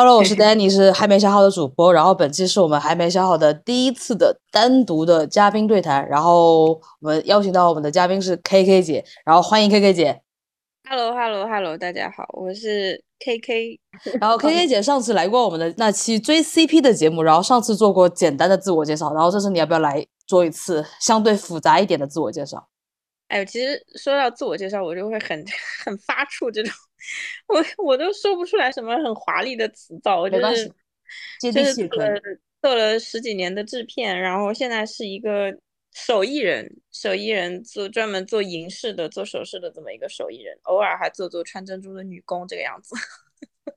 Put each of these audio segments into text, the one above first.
Hello，我是 Danny，是还没想好的主播。然后本期是我们还没想好的第一次的单独的嘉宾对谈。然后我们邀请到我们的嘉宾是 KK 姐，然后欢迎 KK 姐。Hello，Hello，Hello，大家好，我是 KK。然后 KK 姐上次来过我们的那期追 CP 的节目，然后上次做过简单的自我介绍，然后这次你要不要来做一次相对复杂一点的自我介绍？哎，其实说到自我介绍，我就会很 很发怵，这种我我都说不出来什么很华丽的词藻。我就是就是做了做了十几年的制片，然后现在是一个手艺人，手艺人做专门做银饰的、做首饰的这么一个手艺人，偶尔还做做穿珍珠的女工这个样子。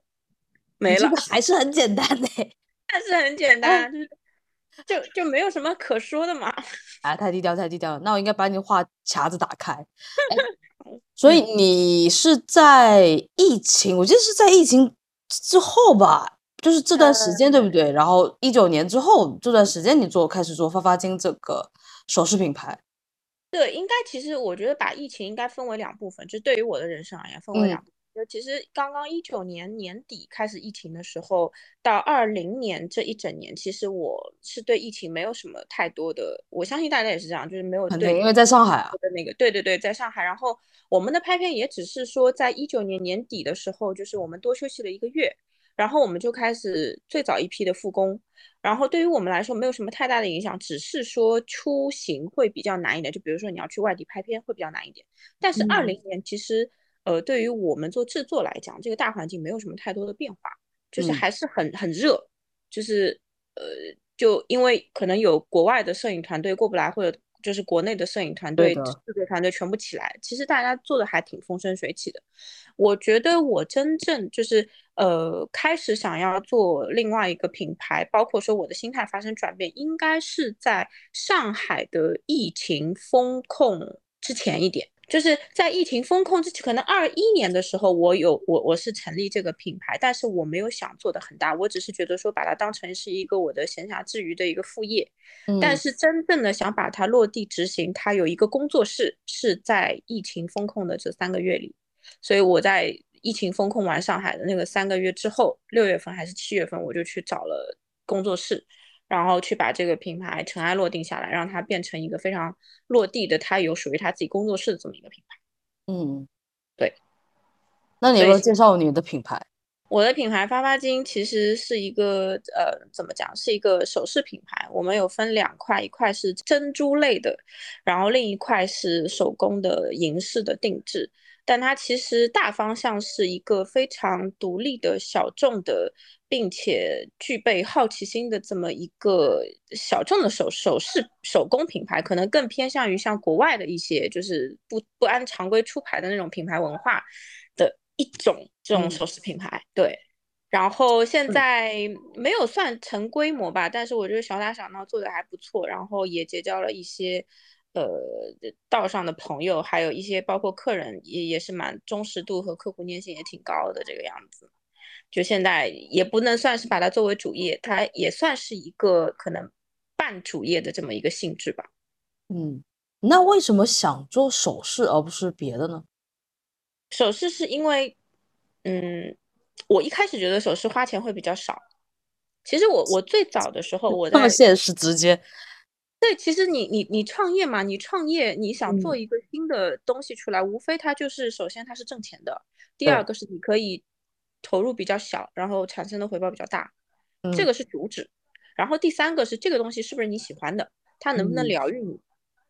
没了，还是很简单的，但是很简单，就是。就就没有什么可说的嘛？啊，太低调，太低调了。那我应该把你话匣子打开。所以你是在疫情，我记得是在疫情之后吧，就是这段时间，对不对？然后一九年之后这段时间，你做开始做发发金这个首饰品牌。对，应该其实我觉得把疫情应该分为两部分，就对于我的人生而言，分为两。就其实刚刚一九年年底开始疫情的时候，到二零年这一整年，其实我是对疫情没有什么太多的。我相信大家也是这样，就是没有对，因为在上海啊的那个，对对对，在上海。然后我们的拍片也只是说，在一九年年底的时候，就是我们多休息了一个月，然后我们就开始最早一批的复工。然后对于我们来说，没有什么太大的影响，只是说出行会比较难一点。就比如说你要去外地拍片会比较难一点。但是二零年其实。呃，对于我们做制作来讲，这个大环境没有什么太多的变化，就是还是很很热，就是呃，就因为可能有国外的摄影团队过不来，或者就是国内的摄影团队、制作团队全部起来，其实大家做的还挺风生水起的。我觉得我真正就是呃，开始想要做另外一个品牌，包括说我的心态发生转变，应该是在上海的疫情风控之前一点。就是在疫情风控之前，可能二一年的时候，我有我我是成立这个品牌，但是我没有想做的很大，我只是觉得说把它当成是一个我的闲暇之余的一个副业。但是真正的想把它落地执行，它有一个工作室是在疫情风控的这三个月里，所以我在疫情风控完上海的那个三个月之后，六月份还是七月份，我就去找了工作室。然后去把这个品牌尘埃落定下来，让它变成一个非常落地的，它有属于它自己工作室的这么一个品牌。嗯，对。那你要介绍你的品牌？我的品牌发发金其实是一个呃，怎么讲？是一个首饰品牌。我们有分两块，一块是珍珠类的，然后另一块是手工的银饰的定制。但它其实大方向是一个非常独立的小众的。并且具备好奇心的这么一个小众的首首饰手工品牌，可能更偏向于像国外的一些就是不不按常规出牌的那种品牌文化的一种这种首饰品牌。对，然后现在没有算成规模吧，但是我觉得小打小闹做的还不错，然后也结交了一些呃道上的朋友，还有一些包括客人也也是蛮忠实度和客户粘性也挺高的这个样子。就现在也不能算是把它作为主业，它也算是一个可能半主业的这么一个性质吧。嗯，那为什么想做首饰而不是别的呢？首饰是因为，嗯，我一开始觉得首饰花钱会比较少。其实我我最早的时候，我 那么现实直接。对，其实你你你创业嘛，你创业你想做一个新的东西出来，无非它就是首先它是挣钱的，第二个是你可以。投入比较小，然后产生的回报比较大，这个是主旨。然后第三个是这个东西是不是你喜欢的，它能不能疗愈你？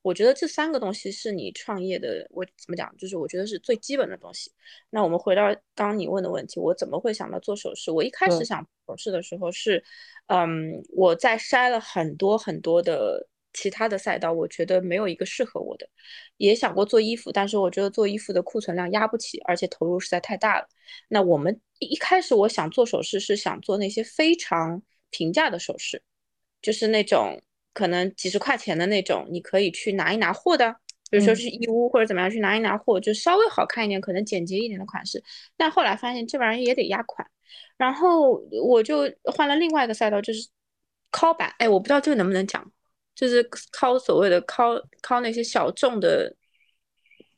我觉得这三个东西是你创业的，我怎么讲？就是我觉得是最基本的东西。那我们回到刚刚你问的问题，我怎么会想到做首饰？我一开始想首饰的时候是，嗯，我在筛了很多很多的。其他的赛道，我觉得没有一个适合我的。也想过做衣服，但是我觉得做衣服的库存量压不起，而且投入实在太大了。那我们一开始我想做首饰，是想做那些非常平价的首饰，就是那种可能几十块钱的那种，你可以去拿一拿货的，比如说是义乌或者怎么样去拿一拿货，就稍微好看一点，可能简洁一点的款式。但后来发现这玩意儿也得压款，然后我就换了另外一个赛道，就是靠板。哎，我不知道这个能不能讲。就是靠所谓的靠靠那些小众的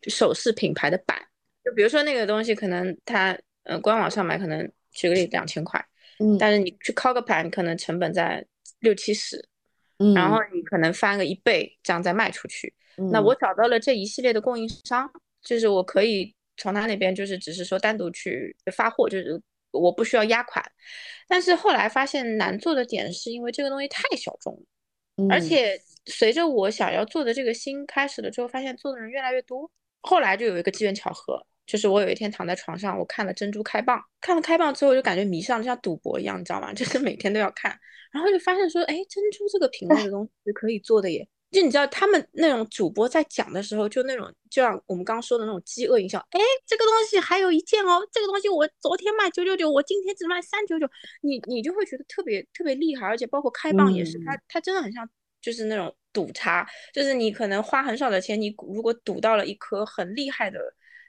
首饰品牌的版，就比如说那个东西，可能它呃官网上买可能举个例两千块，嗯但是你去敲个盘，可能成本在六七十，嗯，然后你可能翻个一倍，这样再卖出去。那嗯我找到了这一系列的供应商，就是我可以从他那边就是只是说单独去发货，就是我不需要压款。但是后来发现难做的点是因为这个东西太小众了，而嗯且随着我想要做的这个新开始了之后，发现做的人越来越多。后来就有一个机缘巧合，就是我有一天躺在床上，我看了珍珠开蚌，看了开蚌之后，我就感觉迷上了，像赌博一样，你知道吗？就是每天都要看，然后就发现说，哎，珍珠这个品类的东西是可以做的耶。就你知道他们那种主播在讲的时候，就那种就像我们刚刚说的那种饥饿营销，哎，这个东西还有一件哦，这个东西我昨天卖九九九，我今天只卖三九九，你你就会觉得特别特别厉害，而且包括开蚌也是，它它真的很像就是那种赌茶，就是你可能花很少的钱，你如果赌到了一颗很厉害的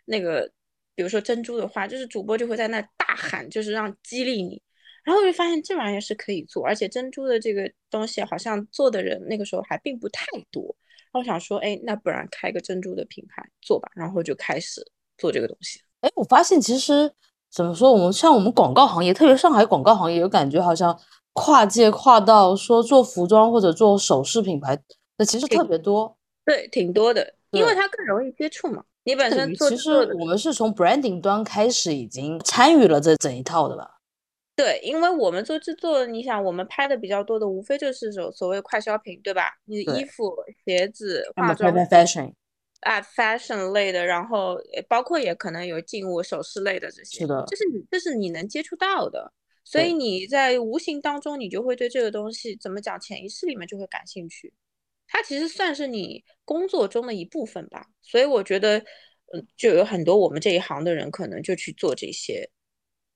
那个，比如说珍珠的话，就是主播就会在那大喊，就是让激励你。然后我就发现这玩意儿是可以做，而且珍珠的这个东西好像做的人那个时候还并不太多。然后我想说，哎，那不然开个珍珠的品牌做吧，然后就开始做这个东西。哎，我发现其实怎么说，我们像我们广告行业，特别上海广告行业，有感觉好像跨界跨到说做服装或者做首饰品牌那其实特别多。对，挺多的，因为它更容易接触嘛。你本身做其实我们是从 branding 端开始已经参与了这整一套的吧？对，因为我们做制作，你想我们拍的比较多的，无非就是所所谓快消品，对吧？你的衣服、鞋子、化妆 fashion 啊，fashion 类的，然后呃包括也可能有静物、首饰类的这些，是的这是你这是你能接触到的，所以你在无形当中，你就会对这个东西怎么讲，潜意识里面就会感兴趣。它其实算是你工作中的一部分吧，所以我觉得，嗯，就有很多我们这一行的人可能就去做这些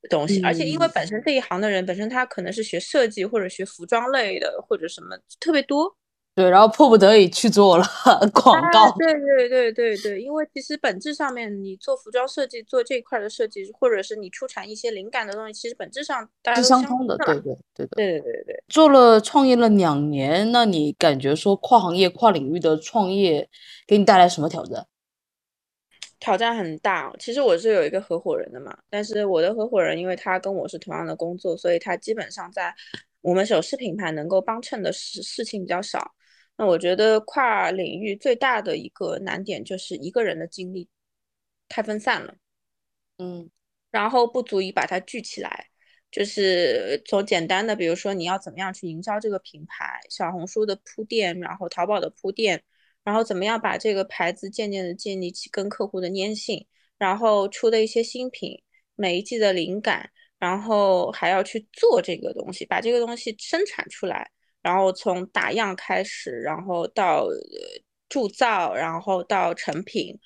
东西，而且因为嗯本身这一行的人本身他可能是学设计或者学服装类的或者什么特别多，对，然后迫不得已去做了 广啊告。对对对对对，因为其实本质上面，你做服装设计，做这一块的设计，或者是你出产一些灵感的东西，其实本质上大家相通的。对对对的。对对对对，做了创业了两年，那你感觉说跨行业、跨领域的创业给你带来什么挑战？挑战很大。其实我是有一个合伙人的嘛，但是我的合伙人因为他跟我是同样的工作，所以他基本上在我们首饰品牌能够帮衬的事事情比较少。那我觉得跨领域最大的一个难点就是一个人的精力太分散了。嗯然后不足以把它聚起来。就是从简单的，比如说你要怎么样去营销这个品牌，小红书的铺垫，然后淘宝的铺垫，然后怎么样把这个牌子渐渐的建立起跟客户的粘性，然后出的一些新品，每一季的灵感，然后还要去做这个东西，把这个东西生产出来，然后从打样开始，然后到呃铸造，然后到成品。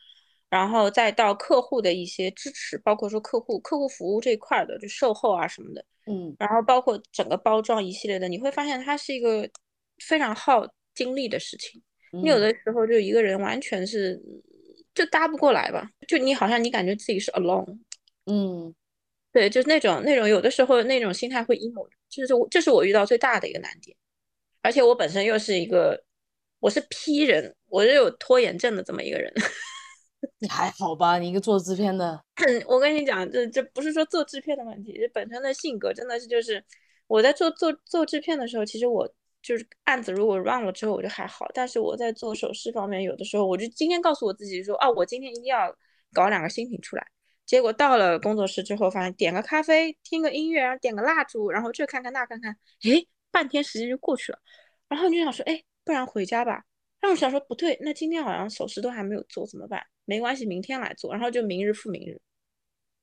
然后再到客户的一些支持，包括说客户客户服务这一块的，就售后啊什么的，嗯然后包括整个包装一系列的，你会发现它是一个非常耗精力的事情。你有嗯的时候就一个人完全是就搭不过来吧，就你好像你感觉自己是 alone，嗯对，就是那种那种有的时候那种心态会 emo，就是我这是我遇到最大的一个难点，而且我本身又是一个我是 P 人，我是有拖延症的这么一个人。你还好吧？你一个做制片的，我跟你讲，这这不是说做制片的问题，这本身的性格真的是就是我在做做做制片的时候，其实我就是案子如果 run 了之后我就还好，但是我在做首饰方面，有的时候我就今天告诉我自己说，啊，我今天一定要搞两个新品出来，结果到了工作室之后，发现点个咖啡，听个音乐，然后点个蜡烛，然后这看看那看看，诶，半天时间就过去了，然后你就想说，哎，不然回家吧。然后我想说不对，那今天好像首饰都还没有做，怎么办？没关系，明天来做，然后就明日复明日。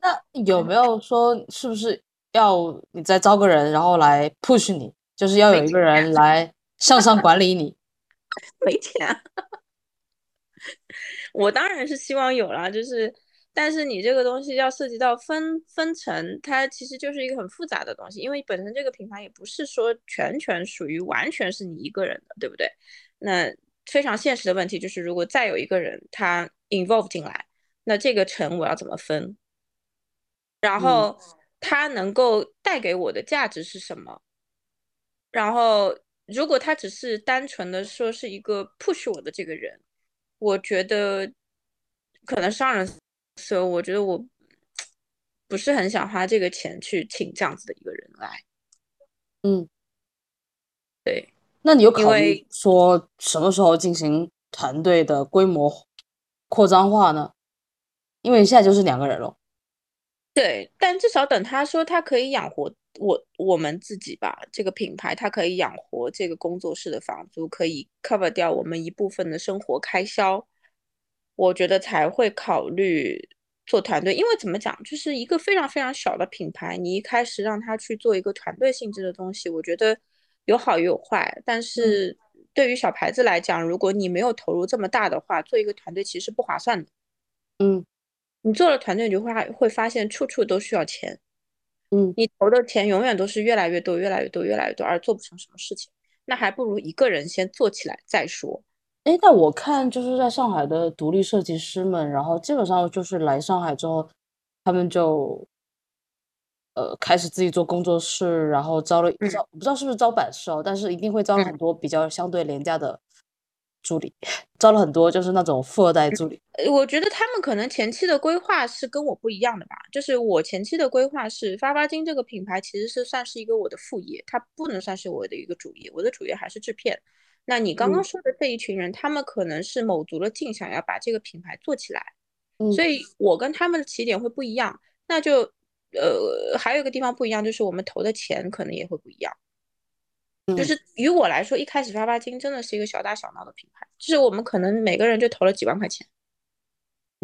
那有没有说是不是要你再招个人，然后来 push 你，就是要有一个人来向上管理你？没钱，我当然是希望有啦，就是，但是你这个东西要涉及到分分层，它其实就是一个很复杂的东西，因为本身这个品牌也不是说全权属于完全是你一个人的，对不对？那非常现实的问题就是，如果再有一个人他 involve 进来，那这个层我要怎么分？然后他能够带给我的价值是什么？然后如果他只是单纯的说是一个 push 我的这个人，我觉得可能商人所以我觉得我 不是很想花这个钱去请这样子的一个人来。嗯，对。那你有考虑说什么时候进行团队的规模扩张化呢？因为现在就是两个人了。对，但至少等他说他可以养活我我们自己吧，这个品牌它可以养活这个工作室的房租，可以 cover 掉我们一部分的生活开销，我觉得才会考虑做团队。因为怎么讲，就是一个非常非常小的品牌，你一开始让他去做一个团队性质的东西，我觉得有好也有坏。但是对于小牌子来讲，如果你没有投入这么大的话，做一个团队其实不划算的。嗯你做了团队，你就会会发现处处都需要钱，嗯你投的钱永远都是越来越多、越来越多、越来越多，而做不成什么事情。那还不如一个人先做起来再说。哎，那我看就是在上海的独立设计师们，然后基本上就是来上海之后，他们就呃开始自己做工作室，然后招了嗯招，不知道是不是招版师哦，但是一定会招很多比较相对廉价的助理，招了很多就是那种富二代助理。呃我觉得他们可能前期的规划是跟我不一样的吧，就是我前期的规划是发发金这个品牌其实是算是一个我的副业，它不能算是我的一个主业，我的主业还是制片。那你刚刚嗯说的这一群人，他们可能是卯足了劲想要把这个品牌做起来，嗯所以我跟他们的起点会不一样。那就呃还有一个地方不一样，就是我们投的钱可能也会不一样。就嗯是于我来说，一开始发发金真的是一个小打小闹的品牌，就是我们可能每个人就投了几万块钱。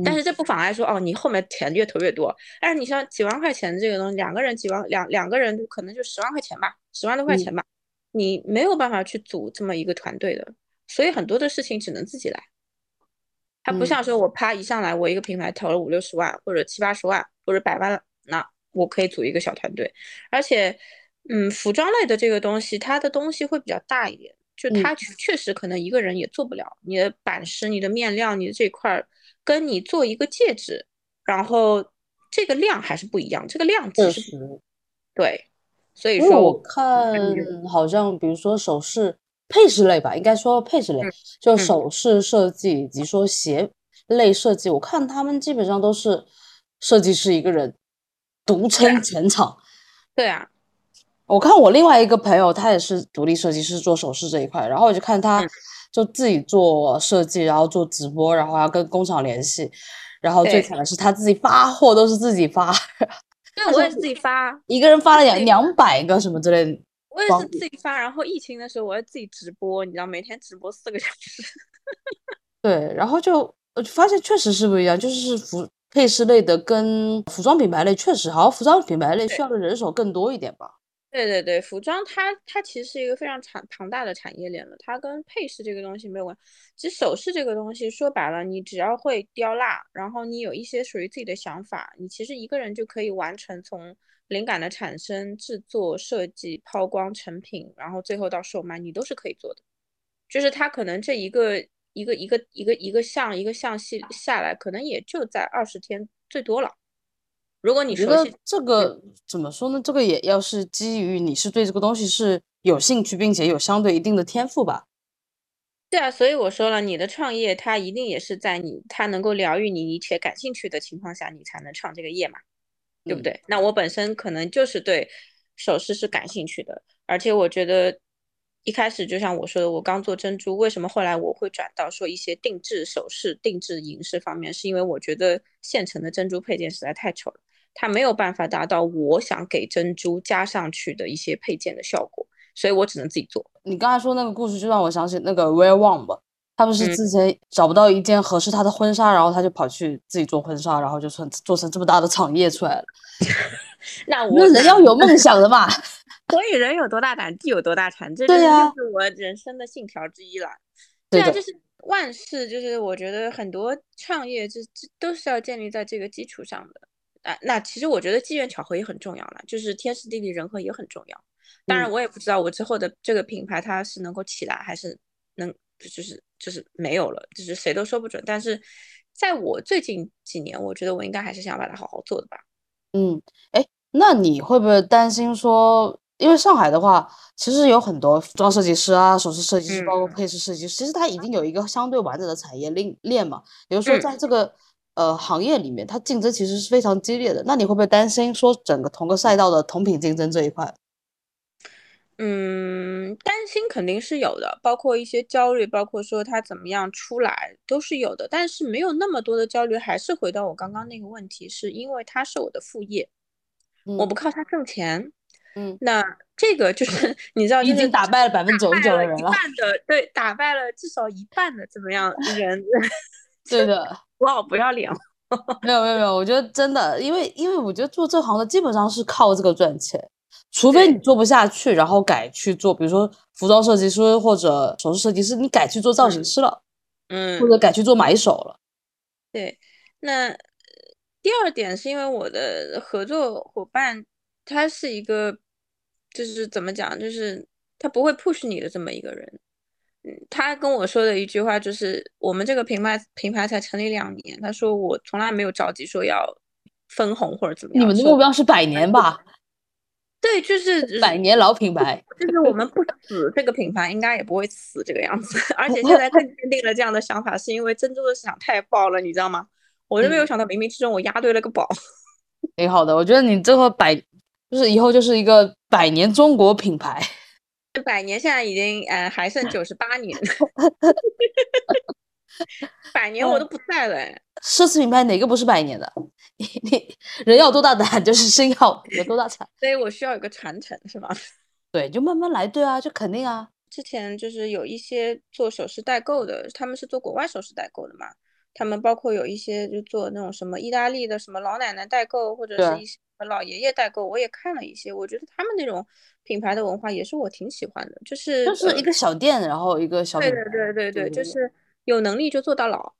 但嗯是这不妨碍说，哦，你后面钱越投越多。但是你像几万块钱这个东西，两个人几万两两个人可能就十万块钱吧，十万多块嗯钱吧，你没有办法去组这么一个团队的，所以很多的事情只能自己来。它不嗯像说我啪一上来，我一个品牌投了五六十万或者七八十万或者百万，那我可以组一个小团队。而且，嗯，服装类的这个东西，它的东西会比较大一点，就嗯它确确实可能一个人也做不了。你的版式、你的面料、你的这块儿，跟你做一个戒指，然后这个量还是不一样，这个量确其实实，对。所以说我，看嗯好像比如说首饰配饰类吧，应该说配饰类，嗯就嗯首饰设计以及说鞋类设计，我看他们基本上都是设计师一个人独撑全场。对啊，我看我另外一个朋友，他也是独立设计师，做首饰这一块，然后我就看他嗯就自己做设计，然后做直播，然后还要跟工厂联系，然后最惨的是他自己发货都是自己发，对我也是自己 发，一个人发了两两百个什么之类的。我也是自己发。然后疫情的时候，我要自己直播，你知道，每天直播四个小时。对，然后就我就发现确实是不一样，就是服配饰类的跟服装品牌类确实，好像服装品牌类需要的人手更多一点吧。对对对，服装它它其实是一个非常产庞大的产业链了，它跟配饰这个东西没有关。其实首饰这个东西说白了，你只要会雕蜡，然后你有一些属于自己的想法，你其实一个人就可以完成从灵感的产生、制作、设计、抛光、成品，然后最后到售卖，你都是可以做的。就是它可能这一个一个一个一个一个项一个项系下来，可能也就在二十天最多了。如果你我觉得这个怎么说呢？这个也要是基于你是对这个东西是有兴趣，并且有相对一定的天赋吧。对啊，所以我说了，你的创业它一定也是在你它能够疗愈你，一切感兴趣的情况下，你才能创这个业嘛，对不嗯对？那我本身可能就是对首饰是感兴趣的，而且我觉得一开始就像我说的，我刚做珍珠，为什么后来我会转到说一些定制首饰、定制银饰方面，是因为我觉得现成的珍珠配件实在太丑了，它没有办法达到我想给珍珠加上去的一些配件的效果，所以我只能自己做。你刚才说那个故事，就让我想起那个 Wear One 吧。他不是嗯之前找不到一件合适他的婚纱，然后他就跑去自己做婚纱，然后就成做成这么大的产业出来了。那我那人要有梦想的嘛。所以人有多大胆，地有多大产，这就是我人生的信条之一了。啊，对啊就是万事，就是我觉得很多创业，这这都是要建立在这个基础上的。啊，那其实我觉得机缘巧合也很重要了，就是天时地利人和也很重要。当然，嗯我也不知道我之后的这个品牌它是能够起来，还是能就是就是没有了，就是谁都说不准。但是在我最近几年，我觉得我应该还是想把它好好做的吧。嗯，哎，那你会不会担心说，因为上海的话，其实有很多服装设计师啊、首饰设计师，包括嗯配饰设计师，其实它已经有一个相对完整的产业链链嘛。比如说，嗯在这个呃行业里面，它竞争其实是非常激烈的。那你会不会担心说，整个同个赛道的同品竞争这一块？嗯，担心肯定是有的，包括一些焦虑，包括说他怎么样出来都是有的，但是没有那么多的焦虑。还是回到我刚刚那个问题，是因为他是我的副业，我不靠他挣钱。嗯，那这个就是 你知道，已经打败了百分之九十九的人了，一半的对，打败了至少一半的怎么样人？对的，我好不要脸。没有没有没有，我觉得真的，因为因为我觉得做这行的基本上是靠这个赚钱。除非你做不下去，然后改去做，比如说服装设计师或者首饰设计师，你改去做造型师了，嗯，或者改去做买手了。对，那第二点是因为我的合作伙伴他是一个，就是怎么讲，就是他不会 push 你的这么一个人。嗯，他跟我说的一句话就是，我们这个品牌品牌才成立两年，他说我从来没有着急说要分红或者怎么样。你们的目标是百年吧？对，就 是百年老品牌，就是我们不死，这个品牌应该也不会死这个样子。而且现在更坚定了这样的想法，是因为珍珠的市场太爆了，你知道吗？我就没有想到，冥冥之中我押对了个宝。挺好的，我觉得你这个百，就是以后就是一个百年中国品牌。这百年现在已经，呃，还剩九十八年。百年我都不在了，奢侈品牌哪个不是百年的？你你人要多大胆，就是心要有多大产。所以我需要有个传承，是吗？对，就慢慢来，对啊，就肯定啊。之前就是有一些做首饰代购的，他们是做国外首饰代购的嘛，他们包括有一些就做那种什么意大利的什么老奶奶代购，或者是一些老爷爷代购，我也看了一些，我觉得他们那种品牌的文化也是我挺喜欢的，就是就是一个小店，然后一个小对对对对对，就是。有能力就做到老，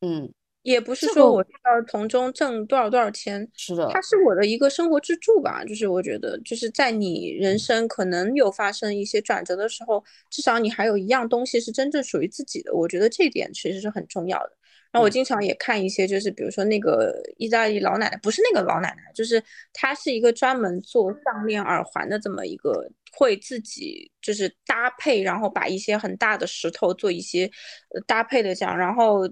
嗯，也不是说我要从中挣多少多少钱，是的，它是我的一个生活支柱吧。就是我觉得，就是在你人生可能有发生一些转折的时候，至少你还有一样东西是真正属于自己的。我觉得这点其实是很重要的。然后我经常也看一些，就是比如说那个意大利老奶奶，不是那个老奶奶，就是她是一个专门做项链、耳环的这么一个。会自己就是搭配，然后把一些很大的石头做一些搭配的这样，然后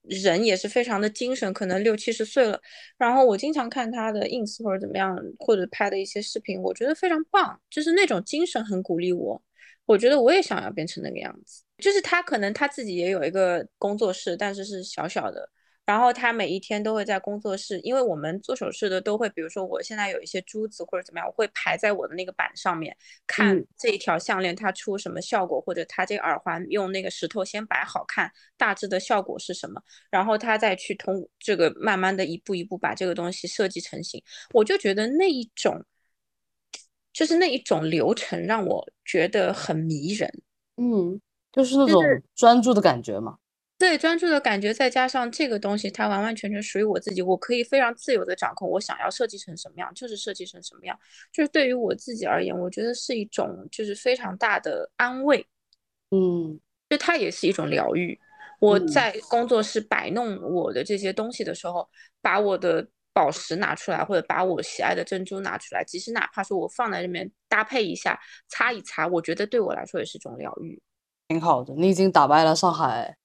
人也是非常的精神，可能六七十岁了。然后我经常看他的 ins 或者怎么样，或者拍的一些视频，我觉得非常棒，就是那种精神很鼓励我。我觉得我也想要变成那个样子。就是他可能他自己也有一个工作室，但是是小小的。然后他每一天都会在工作室，因为我们做首饰的都会，比如说我现在有一些珠子或者怎么样，我会排在我的那个板上面看这一条项链它出什么效果，或者它这个耳环用那个石头先摆好看，大致的效果是什么，然后他再去通这个慢慢的一步一步把这个东西设计成型。我就觉得那一种，就是那一种流程让我觉得很迷人，嗯，就是那种专注的感觉嘛。对专注的感觉，再加上这个东西，它完完全全属于我自己，我可以非常自由的掌控，我想要设计成什么样，就是设计成什么样。就是对于我自己而言，我觉得是一种就是非常大的安慰，嗯，就它也是一种疗愈。我在工作室摆弄我的这些东西的时候，把我的宝石拿出来，或者把我喜爱的珍珠拿出来，即使哪怕说我放在这边搭配一下，擦一擦，我觉得对我来说也是一种疗愈。挺好的，你已经打败了上海。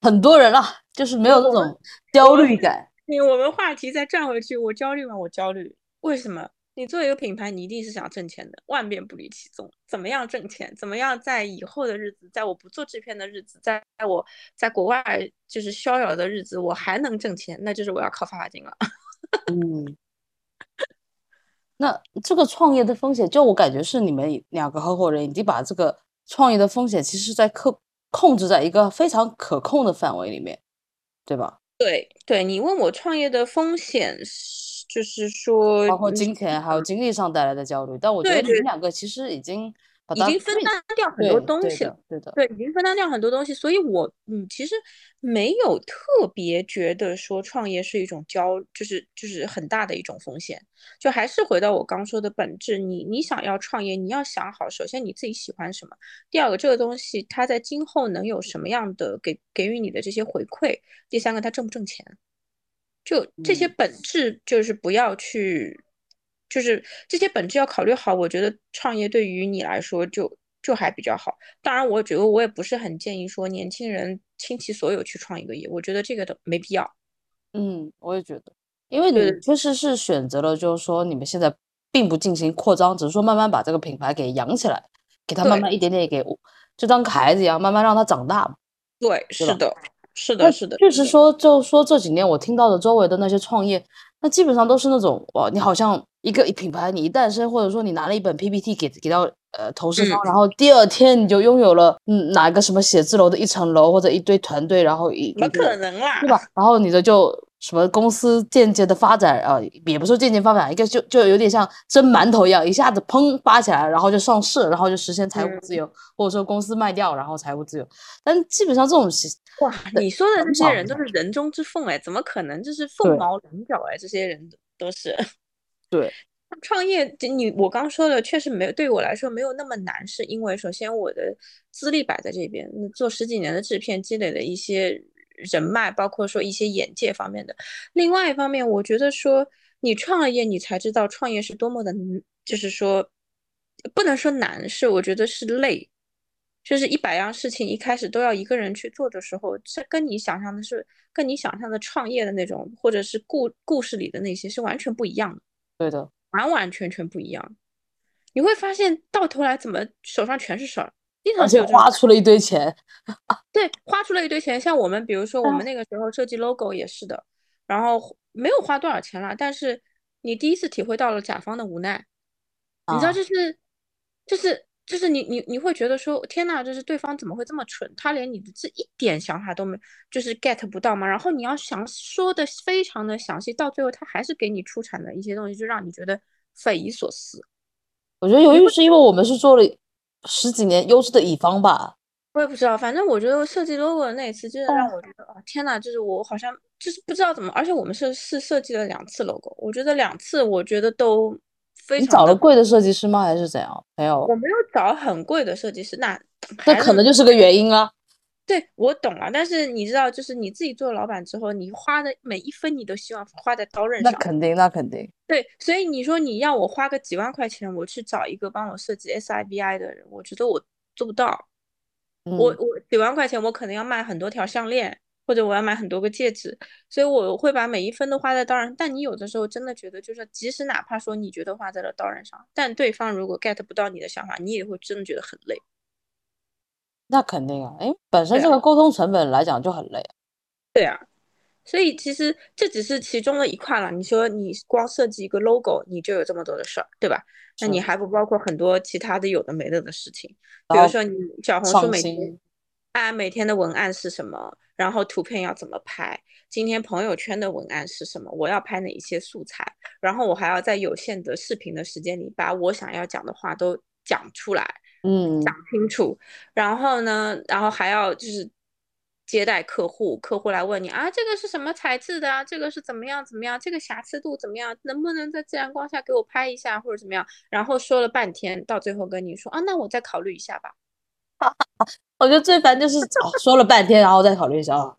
很多人了，就是没有那种焦虑感。你我们话题再转回去，我焦虑吗？我焦虑。为什么？你作为一个品牌，你一定是想挣钱的，万变不离其宗。怎么样挣钱？怎么样在以后的日子，在我不做制片的日子，在我在国外就是逍遥的日子，我还能挣钱？那就是我要靠发发金了。嗯，那这个创业的风险，就我感觉是你们两个合伙人已经把这个创业的风险，其实在控。控制在一个非常可控的范围里面，对吧？对对，你问我创业的风险，就是说包括金钱还有精力上带来的焦虑，但我觉得你们两个其实已经。已经分担掉很多东西了，对的，对，已经分担掉很多东西，所以我嗯，其实没有特别觉得说创业是一种焦，就是就是很大的一种风险。就还是回到我刚说的本质，你你想要创业，你要想好，首先你自己喜欢什么，第二个这个东西它在今后能有什么样的给给予你的这些回馈，第三个它挣不挣钱，就这些本质就是不要去。就是这些本质要考虑好，我觉得创业对于你来说就就还比较好。当然，我觉得我也不是很建议说年轻人倾其所有去创一个业，我觉得这个都没必要。嗯，我也觉得，因为你确实是选择了，就是说你们现在并不进行扩张，只是说慢慢把这个品牌给养起来，给它慢慢一点点给，就当个孩子一样，慢慢让他长大嘛。对，是的，是的，是的。确实说，就说这几年我听到的周围的那些创业，那基本上都是那种哇，你好像一个品牌你一诞生，或者说你拿了一本 PPT 给给到呃投资方，然后第二天你就拥有了嗯哪个什么写字楼的一层楼或者一堆团队，然后一怎么可能啦，对吧？然后你的就。什么公司间接的发展啊，也不说间接发展，一个就就有点像蒸馒头一样，一下子砰发起来，然后就上市，然后就实现财务自由，或者说公司卖掉，然后财务自由。但基本上这种哇，你说的这些人都是人中之凤哎，怎么可能就是凤毛麟角哎？这些人都是 对创业，你我刚说的确实没有对我来说没有那么难，是因为首先我的资历摆在这边，做十几年的制片，积累了一些。人脉，包括说一些眼界方面的。另外一方面，我觉得说你创了业，你才知道创业是多么的，就是说不能说难，是我觉得是累。就是一百样事情一开始都要一个人去做的时候，这跟你想象的是，跟你想象的创业的那种，或者是故故事里的那些是完全不一样的。对的，完完全全不一样。你会发现到头来怎么手上全是事儿。而且花出了一堆钱，对，花出了一堆钱。像我们，比如说我们那个时候设计 logo 也是的，然后没有花多少钱了，但是你第一次体会到了甲方的无奈。你知道，就是，就是，就是你你你会觉得说，天呐，就是对方怎么会这么蠢？他连你的这一点想法都没，就是 get 不到吗？然后你要想说的非常的详细，到最后他还是给你出产的一些东西，就让你觉得匪夷所思。我觉得由于是因为我们是做了。十几年优质的乙方吧，我也不知道，反正我觉得设计 logo 的那一次，真的让我觉得啊，天呐，就是我好像就是不知道怎么，而且我们是是设计了两次 logo，我觉得两次我觉得都非常。你找了贵的设计师吗？还是怎样？没有，我没有找很贵的设计师，那那可能就是个原因啊。对，我懂了，但是你知道，就是你自己做老板之后，你花的每一分，你都希望花在刀刃上。那肯定，那肯定。对，所以你说你要我花个几万块钱，我去找一个帮我设计 SIBI 的人，我觉得我做不到。我我几万块钱，我可能要卖很多条项链，或者我要买很多个戒指，所以我会把每一分都花在刀刃。但你有的时候真的觉得，就是即使哪怕说你觉得花在了刀刃上，但对方如果 get 不到你的想法，你也会真的觉得很累。那肯定啊，哎，本身这个沟通成本来讲就很累。对啊，所以其实这只是其中的一块了。你说你光设计一个 logo，你就有这么多的事儿，对吧？那你还不包括很多其他的有的没的的事情，比如说你小红书每天啊每天的文案是什么，然后图片要怎么拍，今天朋友圈的文案是什么，我要拍哪一些素材，然后我还要在有限的视频的时间里把我想要讲的话都讲出来。嗯，讲清楚，然后呢，然后还要就是接待客户，客户来问你啊，这个是什么材质的啊？这个是怎么样怎么样？这个瑕疵度怎么样？能不能在自然光下给我拍一下或者怎么样？然后说了半天，到最后跟你说啊，那我再考虑一下吧。我觉得最烦就是 说了半天，然后再考虑一下啊。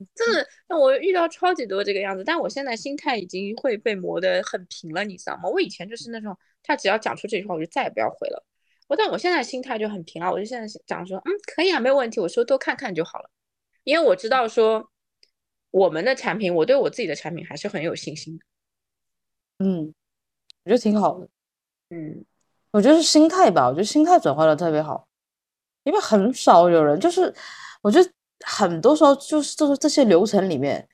真的，那我遇到超级多这个样子，但我现在心态已经会被磨得很平了，你知道吗？我以前就是那种，他只要讲出这句话，我就再也不要回了。我但我现在心态就很平啊，我就现在讲说，嗯，可以啊，没有问题，我说多看看就好了，因为我知道说我们的产品，我对我自己的产品还是很有信心的。嗯，我觉得挺好的。嗯，我觉得是心态吧，我觉得心态转换的特别好，因为很少有人，就是我觉得很多时候就是就是这些流程里面，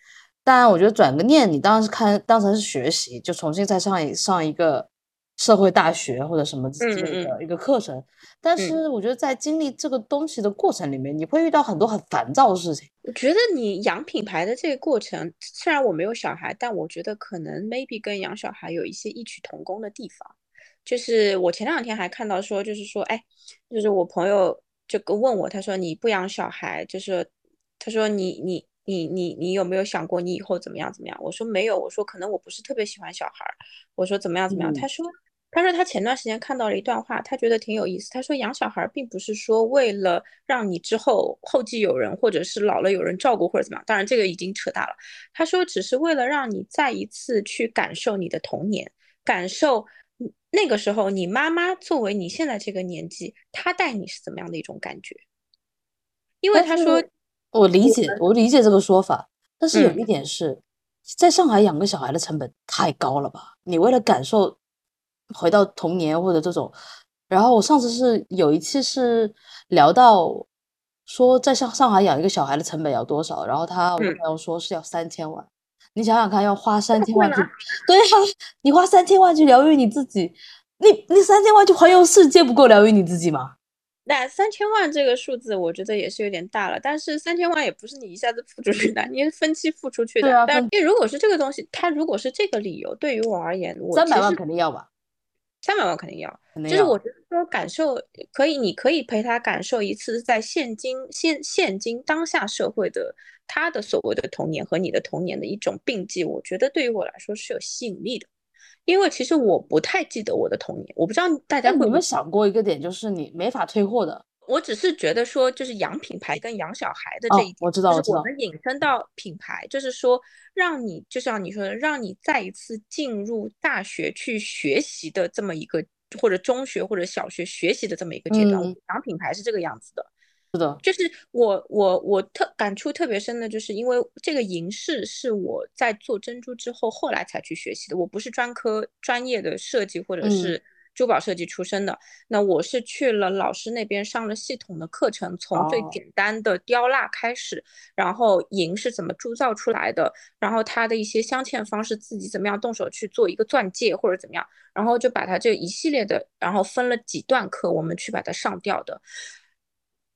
当然我觉得转个念，你当然是看当成是学习，就重新再上一上一个。社会大学或者什么之类的一个课程，但是我觉得在经历这个东西的过程里面，你会遇到很多很烦躁的事情。我觉得你养品牌的这个过程，虽然我没有小孩，但我觉得可能 maybe 跟养小孩有一些异曲同工的地方。就是我前两天还看到说，就是说，哎，就是我朋友就问我，他说你不养小孩，就是他说你你你你你有没有想过你以后怎么样怎么样？我说没有，我说可能我不是特别喜欢小孩，我说怎么样怎么样？他说。他说他前段时间看到了一段话，他觉得挺有意思。他说养小孩并不是说为了让你之后后继有人，或者是老了有人照顾或者怎么样。当然这个已经扯大了。他说只是为了让你再一次去感受你的童年，感受那个时候你妈妈作为你现在这个年纪，她带你是怎么样的一种感觉。因为他说我理解我理解这个说法，但是有一点是在上海养个小孩的成本太高了吧？你为了感受。回到童年或者这种。然后我上次是有一次是聊到说在上上海养一个小孩的成本要多少，然后他我朋友说是要三千万。你想想看，要花三千万去，对呀，你花三千万去疗愈你自己，你你三千万去环游世界不够疗愈你自己吗？那三千万这个数字，我觉得也是有点大了。但是三千万也不是你一下子付出去的，你是分期付出去的。对啊，但因为如果是这个东西，它如果是这个理由，对于我而言，我三百万肯定要吧。三百万肯定要，就是我觉得说感受可以，你可以陪他感受一次在现今现现今当下社会的他的所谓的童年和你的童年的一种并济，我觉得对于我来说是有吸引力的，因为其实我不太记得我的童年，我不知道大家会有没有想过一个点，就是你没法退货的。我只是觉得说，就是养品牌跟养小孩的这一点，我知道，我们引申到品牌，就是说让你，就像你说的，让你再一次进入大学去学习的这么一个，或者中学或者小学学习的这么一个阶段。养品牌是这个样子的，是的，就是我我我特感触特别深的，就是因为这个银饰是我在做珍珠之后后来才去学习的，我不是专科专业的设计或者是。珠宝设计出身的，那我是去了老师那边上了系统的课程，从最简单的雕蜡开始，然后银是怎么铸造出来的，然后它的一些镶嵌方式，自己怎么样动手去做一个钻戒或者怎么样，然后就把它这一系列的，然后分了几段课，我们去把它上掉的。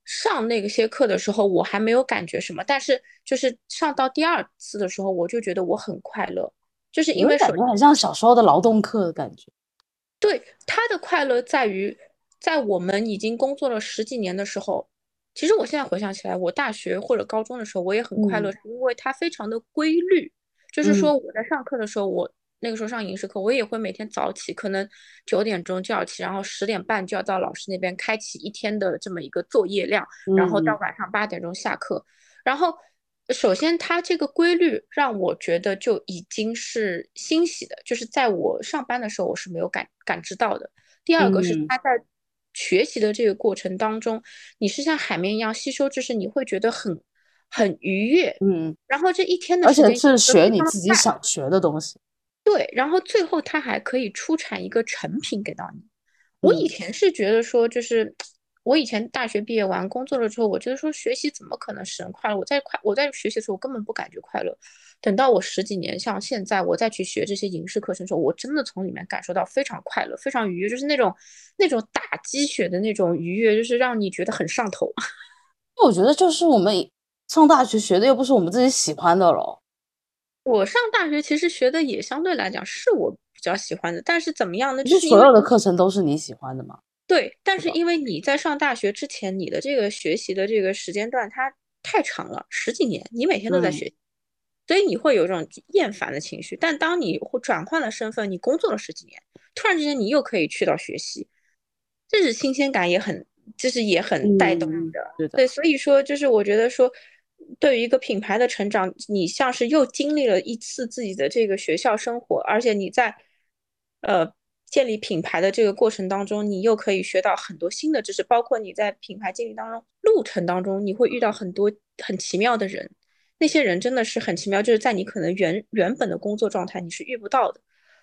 上那些课的时候，我还没有感觉什么，但是就是上到第二次的时候，我就觉得我很快乐，就是因为感觉很像小时候的劳动课的感觉。对他的快乐在于，在我们已经工作了十几年的时候，其实我现在回想起来，我大学或者高中的时候，我也很快乐，是因为它非常的规律。就是说我在上课的时候，我那个时候上影视课，我也会每天早起，可能九点钟就要起，然后十点半就要到老师那边开启一天的这么一个作业量，然后到晚上八点钟下课，然后。首先，它这个规律让我觉得就已经是欣喜的，就是在我上班的时候我是没有感感知到的。第二个是他在学习的这个过程当中，你是像海绵一样吸收知识，你会觉得很很愉悦。嗯，然后这一天的时间，而且是学你自己想学的东西。对，然后最后它还可以出产一个成品给到你。我以前是觉得说，就是。我以前大学毕业完工作了之后，我觉得说学习怎么可能使人快乐？我在快我在学习的时候，我根本不感觉快乐。等到我十几年，像现在我再去学这些影视课程的时候，我真的从里面感受到非常快乐，非常愉悦，就是那种那种打鸡血的那种愉悦，就是让你觉得很上头。我觉得就是我们上大学学的又不是我们自己喜欢的咯。我上大学其实学的也相对来讲是我比较喜欢的，但是怎么样呢？就是所有的课程都是你喜欢的吗？对，但是因为你在上大学之前，你的这个学习的这个时间段它太长了，十几年，你每天都在学，所以你会有一种厌烦的情绪。但当你转换了身份，你工作了十几年，突然之间你又可以去到学习，这是新鲜感也很，就是也很带动你的。对，所以说就是我觉得说，对于一个品牌的成长，你像是又经历了一次自己的这个学校生活，而且你在，呃。建立品牌的这个过程当中，你又可以学到很多新的知识，包括你在品牌建立当中路程当中，你会遇到很多很奇妙的人，那些人真的是很奇妙，就是在你可能原原本的工作状态你是遇不到的，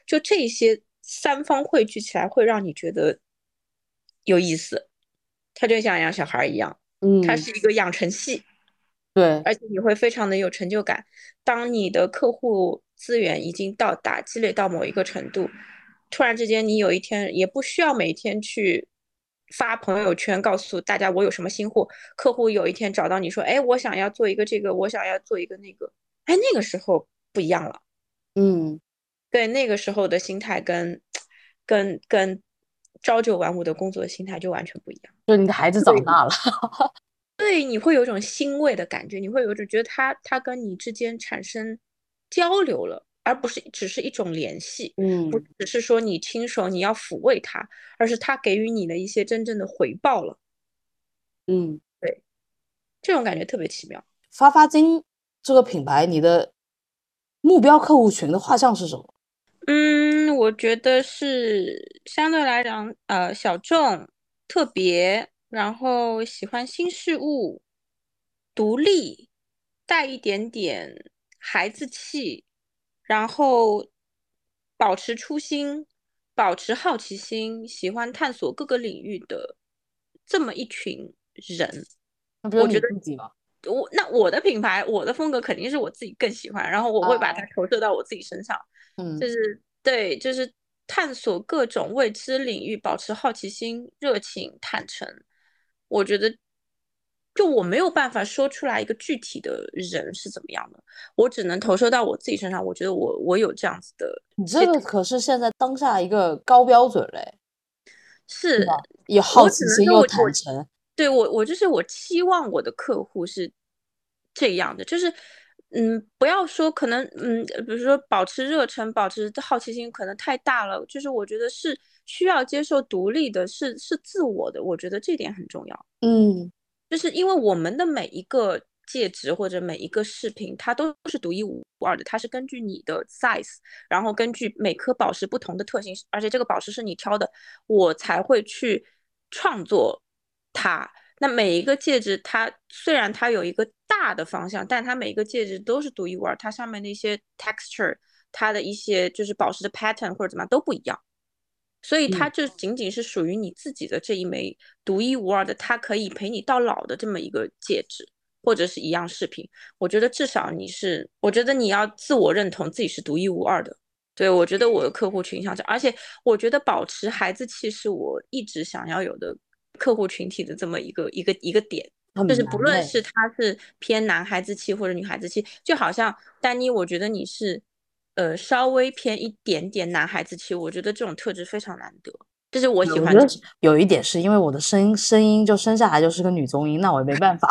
就这些三方汇聚起来，会让你觉得有意思，它就像养小孩一样，嗯，它是一个养成系，对，而且你会非常的有成就感，当你的客户资源已经到达积累到某一个程度。突然之间，你有一天也不需要每天去发朋友圈告诉大家我有什么新货。客户有一天找到你说：“哎，我想要做一个这个，我想要做一个那个。”哎，那个时候不一样了。嗯，对，那个时候的心态跟跟跟朝九晚五的工作的心态就完全不一样。就你的孩子长大了，对，你会有一种欣慰的感觉，你会有一种觉得他他跟你之间产生交流了。而不是只是一种联系，嗯，不只是说你亲手你要抚慰他，而是他给予你的一些真正的回报了，嗯，对，这种感觉特别奇妙。发发金这个品牌，你的目标客户群的画像是什么？嗯，我觉得是相对来讲，呃，小众、特别，然后喜欢新事物、独立，带一点点孩子气。然后保持初心，保持好奇心、喜欢探索各个领域的这么一群人。我觉得自己吗？我那我的品牌，我的风格肯定是我自己更喜欢，然后我会把它哦投射到我自己身上，嗯就是对，就是探索各种未知领域，保持好奇心、热情、坦诚。我觉得，就我没有办法说出来一个具体的人是怎么样的，我只能投射到我自己身上。我觉得我我有这样子的你这个可是现在当下一个高标准嘞，是吧有好奇心又坦诚。对我，我就是我期望我的客户是这样的，就是嗯，不要说可能嗯，比如说保持热忱、保持好奇心，可能太大了。就是我觉得是需要接受独立的，是是自我的，我觉得这点很重要。嗯就是因为我们的每一个戒指或者每一个饰品，它都是独一无二的，它是根据你的 size，然后根据每颗宝石不同的特性，而且这个宝石是你挑的，我才会去创作它。那每一个戒指，它虽然它有一个大的方向，但它每一个戒指都是独一无二，它上面的一些 texture，它的一些就是宝石的 pattern 或者怎么样都不一样。所以它嗯就仅仅是属于你自己的这一枚独一无二的，它可以陪你到老的这么一个戒指，或者是一样饰品。我觉得至少你是，我觉得你要自我认同自己是独一无二的。对，我觉得我的客户群像这，而且我觉得保持孩子气是我一直想要有的客户群体的这么一个一个一个点。就是不论是他是偏男孩子气或者女孩子气，就好像丹妮，我觉得你是呃稍微偏一点点男孩子气，我觉得这种特质非常难得，这是我喜欢的。有一点是因为我的声音声音就生下来就是个女中音，那我也没办法。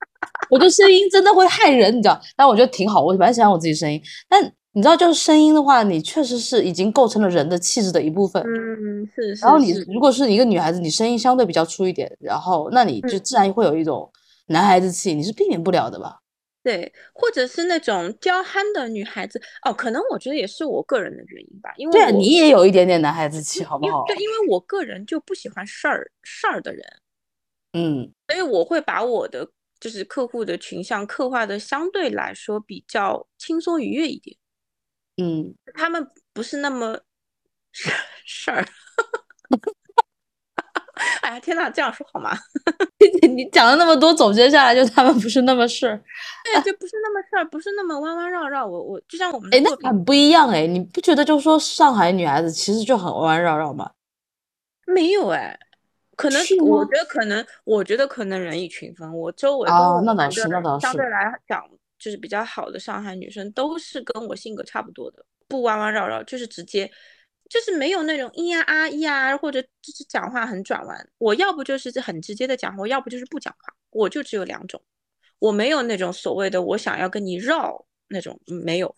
我的声音真的会害人，你知道？但我觉得挺好，我蛮喜欢我自己声音。但你知道，就是声音的话，你确实是已经构成了人的气质的一部分。嗯，是是然后你，如果是一个女孩子，你声音相对比较粗一点，然后那你就嗯自然会有一种男孩子气，你是避免不了的吧？对，或者是那种娇憨的女孩子，哦，可能我觉得也是我个人的原因吧，因为我你也有一点点男孩子气，好不好？对，因为我个人就不喜欢事儿事儿的人，嗯所以我会把我的就是客户的群像刻画的相对来说比较轻松愉悦一点。嗯，他们不是那么事 事儿。哎呀，天呐，这样说好吗？你讲了那么多，总结下来就他们不是那么事儿。对，就不是那么事儿，不是那么弯弯绕绕。我我就像我们哎，那很不一样哎，你不觉得就说上海女孩子其实就很弯弯绕绕吗？没有哎，可能是我觉得可能，我觉得可能人以群分。我周围跟啊那倒是的那倒是相对来讲就是比较好的上海女生，都是跟我性格差不多的，不弯弯绕绕，就是直接。就是没有那种咿呀啊咿呀，或者就是讲话很转弯。我要不就是很直接的讲话，我要不就是不讲话，我就只有两种。我没有那种所谓的我想要跟你绕那种，嗯没有。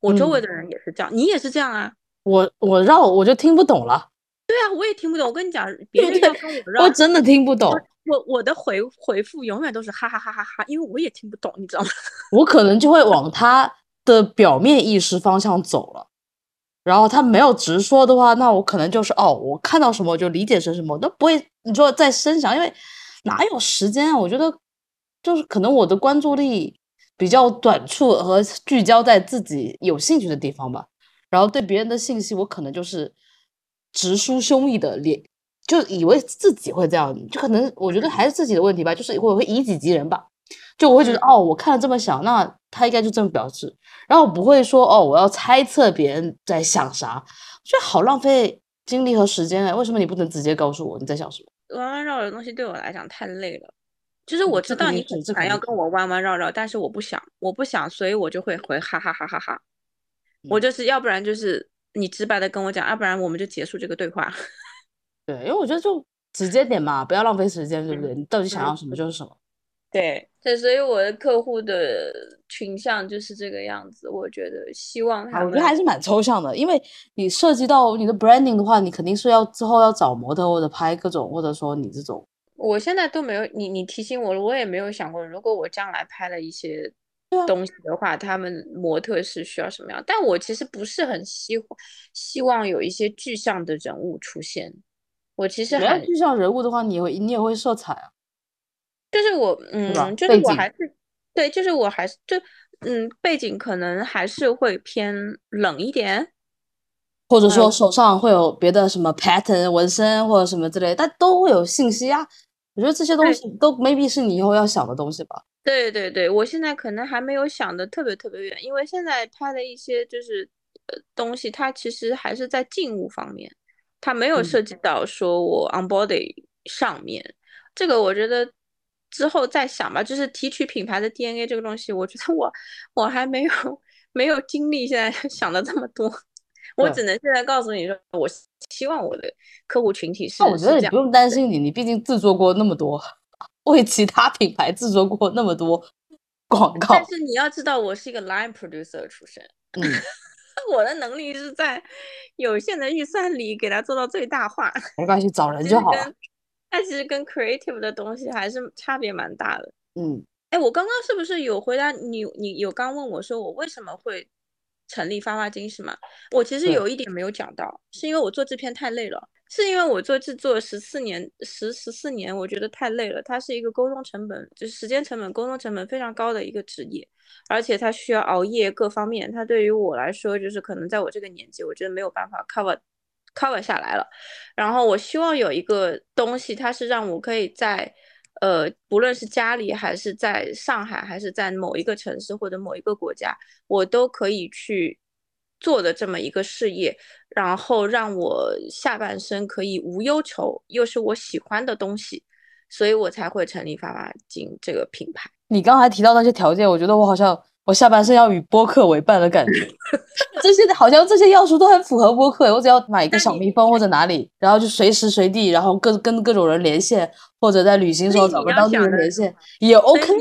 我周围嗯的人也是这样，你也是这样啊？我我绕我就听不懂了，对啊，我也听不懂。我跟你讲，别人跟我绕我，真的听不懂。我我的回回复永远都是哈哈哈哈哈，因为我也听不懂，你知道吗？我可能就会往他的表面意识方向走了。然后他没有直说的话，那我可能就是哦，我看到什么我就理解成什么，都不会你说再深想，因为哪有时间啊？我觉得就是可能我的关注力比较短促和聚焦在自己有兴趣的地方吧。然后对别人的信息，我可能就是直抒胸臆的连，就以为自己会这样，就可能我觉得还是自己的问题吧，就是我会以己及人吧。就我会觉得、嗯哦，我看了这么小，那他应该就这么表示，然后我不会说哦，我要猜测别人在想啥，我觉得好浪费精力和时间哎！为什么你不能直接告诉我你在想什么？弯弯绕绕的东西对我来讲太累了。就是嗯我知道你很想这肯定要跟我弯弯绕绕，但是我不想，我不想，所以我就会回哈哈哈哈哈。我嗯就是要不然就是你直白的跟我讲，要不然我们就结束这个对话。对，因为我觉得就直接点嘛，不要浪费时间，对不嗯对？你到底想嗯要什么就是什么。对，对，所以我的客户的群像就是这个样子。我觉得希望啊，他们我觉得还是蛮抽象的，因为你涉及到你的 branding 的话，你肯定是要之后要找模特或者拍各种，或者说你这种，我现在都没有你，你提醒我了，我也没有想过，如果我将来拍了一些东西的话，他们模特是需要什么样？但我其实不是很希希望有一些具象的人物出现。我其实很具象人物的话，你也会你也会色彩啊。就是我，嗯，就是我还是对，就是我还是就嗯，背景可能还是会偏冷一点，或者说手上会有别的什么 pattern 纹身或者什么之类，但都会有信息啊。我觉得这些东西都 maybe 是你以后要想的东西吧。对对对，我现在可能还没有想的特别特别远，因为现在拍的一些就是呃东西，它其实还是在静物方面，它没有涉及到说我 on body 上面。这个我觉得之后再想吧。就是提取品牌的 DNA 这个东西，我觉得我我还没有没有精力现在 想的这么多。我只能现在告诉你说，我希望我的客户群体是。那我觉得你不用担心你，你毕竟制作过那么多，为其他品牌制作过那么多广告。但是你要知道，我是一个 line producer 出身，嗯，我的能力是在有限的预算里给它做到最大化。没关系，找人就好了。它其实跟 creative 的东西还是差别蛮大的。嗯，哎，我刚刚是不是有回答你？你有刚问我说我为什么会？成立发发金是吗？我其实有一点没有讲到，是因为我做制片太累了，是因为我做制作十四年十十四年，我觉得太累了。它是一个沟通成本，就是时间成本、沟通成本非常高的一个职业，而且它需要熬夜各方面。它对于我来说，就是可能在我这个年纪，我觉得没有办法 cover cover 下来了。然后我希望有一个东西，它是让我可以在。呃，不论是家里还是在上海，还是在某一个城市或者某一个国家，我都可以去做的这么一个事业，然后让我下半生可以无忧愁，又是我喜欢的东西，所以我才会成立发发金这个品牌。你刚才提到那些条件，我觉得我好像。我下半身要与播客为伴的感觉，这些好像这些要素都很符合播客。我只要买一个小蜜蜂或者哪里，然后就随时随地，然后各跟各种人连线，或者在旅行时候找个当地人连线也 OK。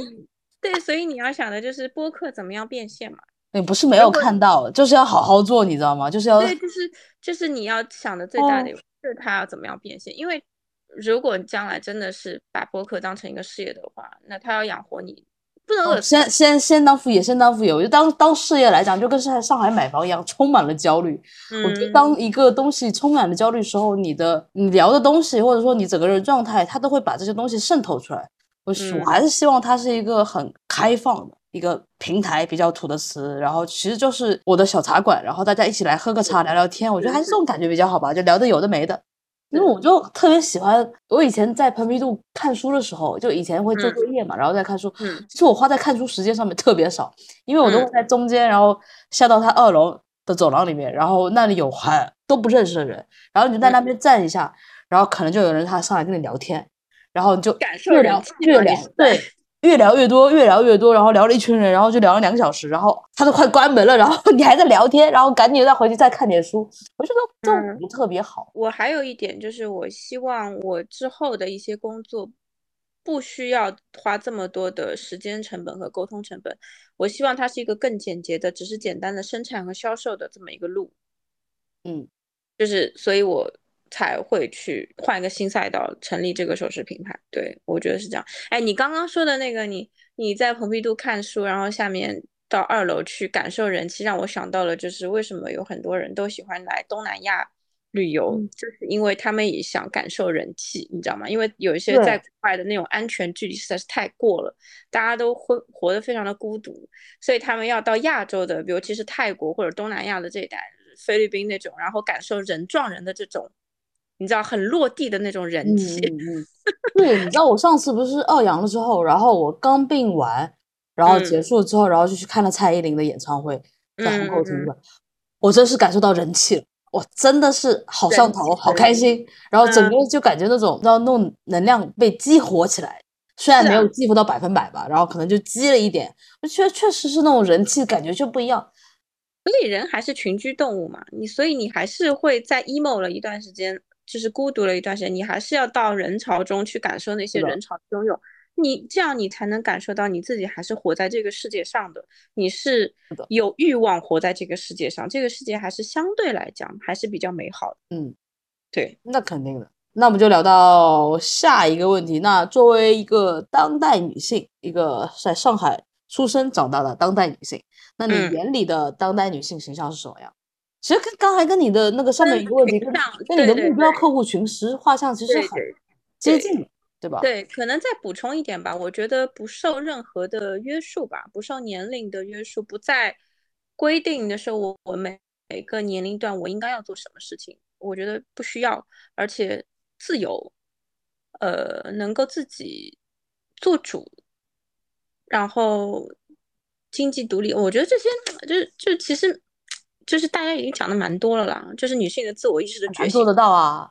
对，所以你要想的就是播客怎么样变现嘛？你不是没有看到，就是要好好做，你知道吗？就是要对，就是就是你要想的最大的是它要怎么样变现，因为如果你将来真的是把播客当成一个事业的话，那它要养活你。不能先先先当副业，先当副业。我就当当事业来讲，就跟在上海买房一样，充满了焦虑。我觉得当一个东西充满了焦虑时候，你的你聊的东西，或者说你整个人状态，它都会把这些东西渗透出来。我我还是希望它是一个很开放的一个平台，比较土的词。然后其实就是我的小茶馆，然后大家一起来喝个茶，聊聊天。我觉得还是这种感觉比较好吧，就聊的有的没的。因为我就特别喜欢，我以前在蓬皮杜看书的时候，就以前会做作业嘛，然后再看书。嗯，其实我花在看书时间上面特别少，因为我都会在中间，然后下到他二楼的走廊里面，然后那里有很都不认识的人，然后你就在那边站一下，然后可能就有人他上来跟你聊天，然后你就越聊就聊，对。越聊越多，越聊越多，然后聊了一群人，然后就聊了两个小时，然后他都快关门了，然后你还在聊天，然后赶紧再回去再看点书。我觉得这种特别好。我还有一点就是，我希望我之后的一些工作不需要花这么多的时间成本和沟通成本。我希望它是一个更简洁的，只是简单的生产和销售的这么一个路。嗯，就是所以，我。才会去换一个新赛道，成立这个首饰品牌。对我觉得是这样。哎，你刚刚说的那个，你你在蓬皮杜看书，然后下面到二楼去感受人气，让我想到了，就是为什么有很多人都喜欢来东南亚旅游，就是因为他们也想感受人气，你知道吗？因为有一些在国外的那种安全距离实在是太过了，大家都会活得非常的孤独，所以他们要到亚洲的，尤其是泰国或者东南亚的这一带，菲律宾那种，然后感受人撞人的这种。你知道很落地的那种人气，对，你知道我上次不是二阳了之后，然后我刚病完，然后结束之后，然后就去看了蔡依林的演唱会，在虹口体育馆，我真是感受到人气了，我真的是好上头，好开心，然后整个就感觉那种，知道那种能量被激活起来，虽然没有激活到百分百吧，然后可能就激了一点，确确实是那种人气感觉就不一样。所以人还是群居动物嘛，你所以你还是会在 emo 了一段时间。就是孤独了一段时间，你还是要到人潮中去感受那些人潮汹涌，你这样你才能感受到你自己还是活在这个世界上的，你是有欲望活在这个世界上，这个世界还是相对来讲还是比较美好的。嗯，对，那肯定的。那我们就聊到下一个问题。那作为一个当代女性，一个在上海出生长大的当代女性，那你眼里的当代女性形象是什么样？其实跟刚才跟你的那个上面一个问题，跟跟你的目标客户群实画像其实很接近，对吧？对，可能再补充一点吧。我觉得不受任何的约束吧，不受年龄的约束，不在规定的时候，我我每每个年龄段我应该要做什么事情，我觉得不需要，而且自由，呃，能够自己做主，然后经济独立，我觉得这些就是就其实就是大家已经讲的蛮多了啦，就是女性的自我意识的觉醒做得到啊，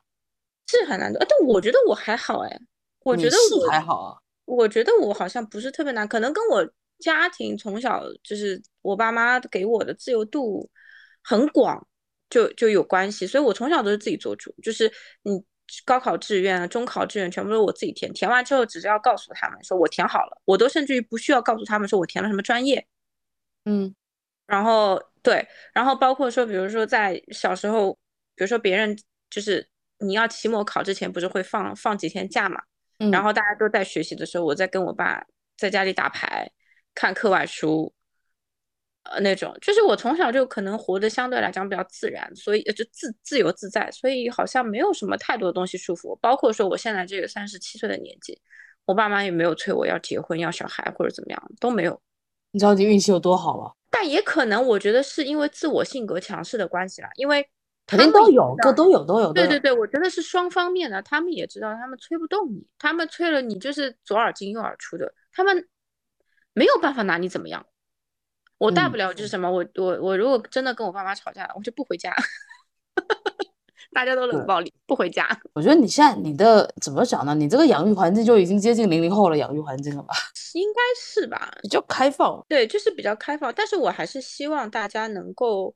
是很难的，但我觉得我还好哎，我觉得我还好啊，我觉得我好像不是特别难，可能跟我家庭从小就是我爸妈给我的自由度。很广，就就有关系，所以我从小都是自己做主，就是你高考志愿啊、中考志愿全部都是我自己填，填完之后只是要告诉他们说我填好了，我都甚至于不需要告诉他们说我填了什么专业，嗯，然后对，然后包括说，比如说在小时候，比如说别人就是你要期末考之前不是会放放几天假嘛，然后大家都在学习的时候，我在跟我爸在家里打牌、看课外书。呃，那种就是我从小就可能活得相对来讲比较自然，所以就自自由自在，所以好像没有什么太多的东西束缚我。包括说我现在这个三十七岁的年纪，我爸妈也没有催我要结婚要小孩或者怎么样，都没有。你知道你运气有多好了？但也可能我觉得是因为自我性格强势的关系啦，因为肯定都有，各都有都有。对对对，我觉得是双方面的，他们也知道他们催不动你，他们催了你就是左耳进右耳出的，他们没有办法拿你怎么样。我大不了就是什么，我我我如果真的跟我爸妈吵架了，我就不回家，大家都冷暴力，不回家。我觉得你现在你的怎么讲呢？你这个养育环境就已经接近零零后了养育环境了吧？应该是吧，比较开放。对，就是比较开放。但是我还是希望大家能够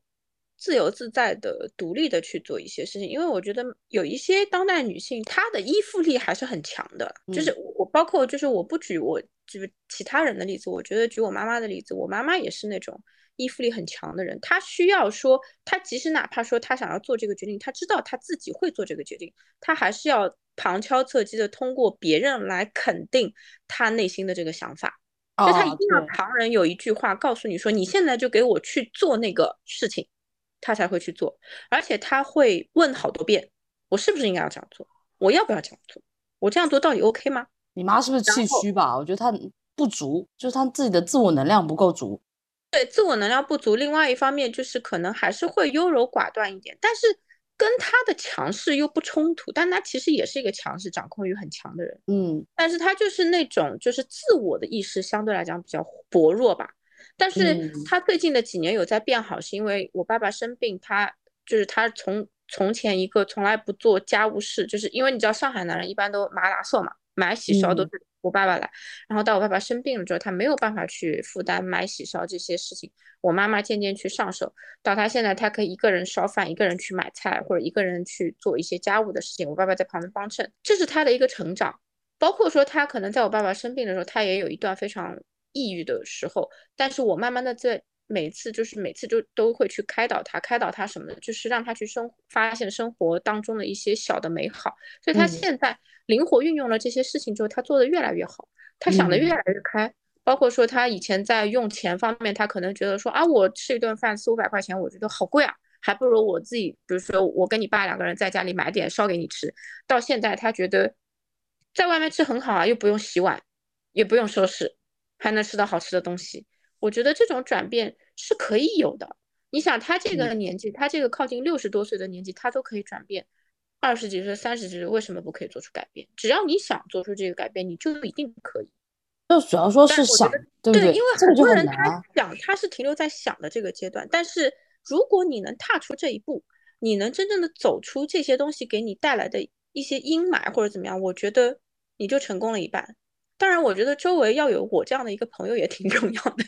自由自在的、独立的去做一些事情，因为我觉得有一些当代女性她的依附力还是很强的。就是我包括就是我不举我。就是其他人的例子，我觉得举我妈妈的例子，我妈妈也是那种依附力很强的人。他需要说，他即使哪怕说他想要做这个决定，他知道他自己会做这个决定，他还是要旁敲侧击的通过别人来肯定他内心的这个想法。就他一定要旁人有一句话告诉你说，你现在就给我去做那个事情，他才会去做。而且他会问好多遍，我是不是应该要这样做？我要不要这样做？我这样做到底 OK 吗？你妈是不是气虚吧？我觉得她不足，就是她自己的自我能量不够足。对，自我能量不足。另外一方面就是可能还是会优柔寡断一点，但是跟他的强势又不冲突。但他其实也是一个强势、掌控欲很强的人。嗯，但是他就是那种就是自我的意识相对来讲比较薄弱吧。但是他最近的几年有在变好，是因为我爸爸生病，他就是他从从前一个从来不做家务事，就是因为你知道上海男人一般都麻辣瘦嘛。买喜烧都是我爸爸来，然后到我爸爸生病了之后，他没有办法去负担买喜烧这些事情，我妈妈渐渐去上手，到他现在他可以一个人烧饭，一个人去买菜，或者一个人去做一些家务的事情，我爸爸在旁边帮衬，这是他的一个成长。包括说他可能在我爸爸生病的时候，他也有一段非常抑郁的时候，但是我慢慢的在每次就是每次就都会去开导他，开导他什么的，就是让他去生发现生活当中的一些小的美好，所以他现在。灵活运用了这些事情之后，他做的越来越好，他想的越来越开。包括说他以前在用钱方面，他可能觉得说啊，我吃一顿饭四五百块钱，我觉得好贵啊，还不如我自己，比如说我跟你爸两个人在家里买点烧给你吃。到现在他觉得在外面吃很好啊，又不用洗碗，也不用收拾，还能吃到好吃的东西。我觉得这种转变是可以有的。你想他这个年纪，他这个靠近六十多岁的年纪，他都可以转变。二十几岁、三十几岁，为什么不可以做出改变？只要你想做出这个改变，你就一定可以。就主要说是想，对对？因为很多人他想，他是停留在想的这个阶段。但是如果你能踏出这一步，你能真正的走出这些东西给你带来的一些阴霾或者怎么样，我觉得你就成功了一半。当然，我觉得周围要有我这样的一个朋友也挺重要的。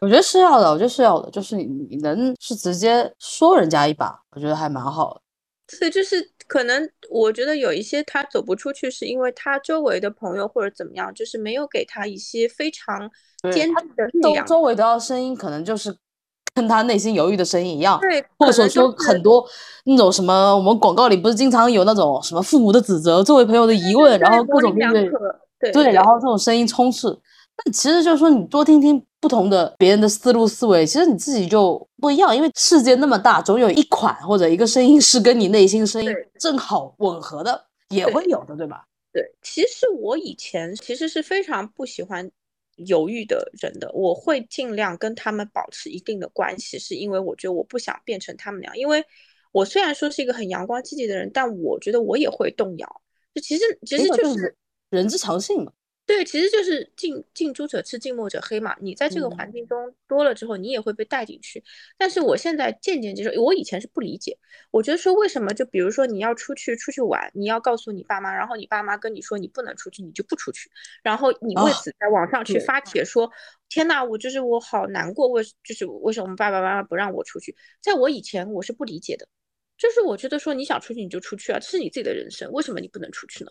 我觉得是要的，我觉得是要的，就是你你能是直接说人家一把，我觉得还蛮好的。所以就是可能，我觉得有一些他走不出去，是因为他周围的朋友或者怎么样，就是没有给他一些非常坚定的力量。周围的声音可能就是跟他内心犹豫的声音一样，对，或者说很多那种什么，我们广告里不是经常有那种什么父母的指责、周围朋友的疑问，然后各种对对，然后这种声音充斥。那其实就是说，你多听听不同的别人的思路思维，其实你自己就不一样。因为世界那么大，总有一款或者一个声音是跟你内心声音正好吻合的，也会有的，对吧？对，其实我以前其实是非常不喜欢犹豫的人的，我会尽量跟他们保持一定的关系，是因为我觉得我不想变成他们那样。因为我虽然说是一个很阳光积极的人，但我觉得我也会动摇。就其实其实就是人之常性嘛。对，其实就是近近朱者赤，近墨者黑嘛。你在这个环境中多了之后，你也会被带进去。但是我现在渐渐接受，我以前是不理解，我觉得说为什么就比如说你要出去出去玩，你要告诉你爸妈，然后你爸妈跟你说你不能出去，你就不出去，然后你为此在网上去发帖说，天呐，我就是我好难过，为就是为什么爸爸妈妈不让我出去？在我以前我是不理解的，就是我觉得说你想出去你就出去啊，这是你自己的人生，为什么你不能出去呢？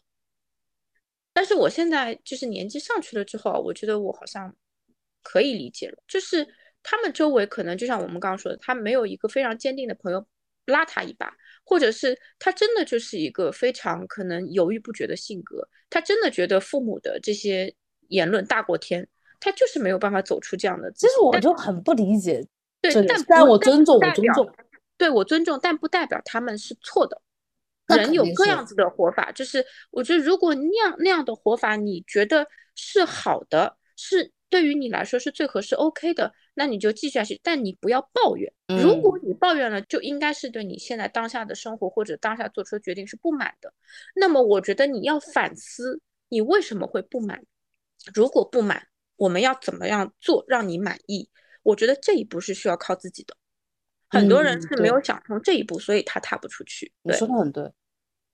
但是我现在就是年纪上去了之后啊，我觉得我好像可以理解了。就是他们周围可能就像我们刚刚说的，他没有一个非常坚定的朋友拉他一把，或者是他真的就是一个非常可能犹豫不决的性格，他真的觉得父母的这些言论大过天，他就是没有办法走出这样的。其实我就很不理解，对，但但我尊重，我尊重，对我尊重，但不代表他们是错的。人有各样子的活法，就是我觉得如果那样那样的活法你觉得是好的，是对于你来说是最合适 OK 的，那你就继续下去。但你不要抱怨，如果你抱怨了，就应该是对你现在当下的生活或者当下做出的决定是不满的。那么我觉得你要反思，你为什么会不满？如果不满，我们要怎么样做让你满意？我觉得这一步是需要靠自己的。很多人是没有想通这一步，所以他踏不出去。你说的很对，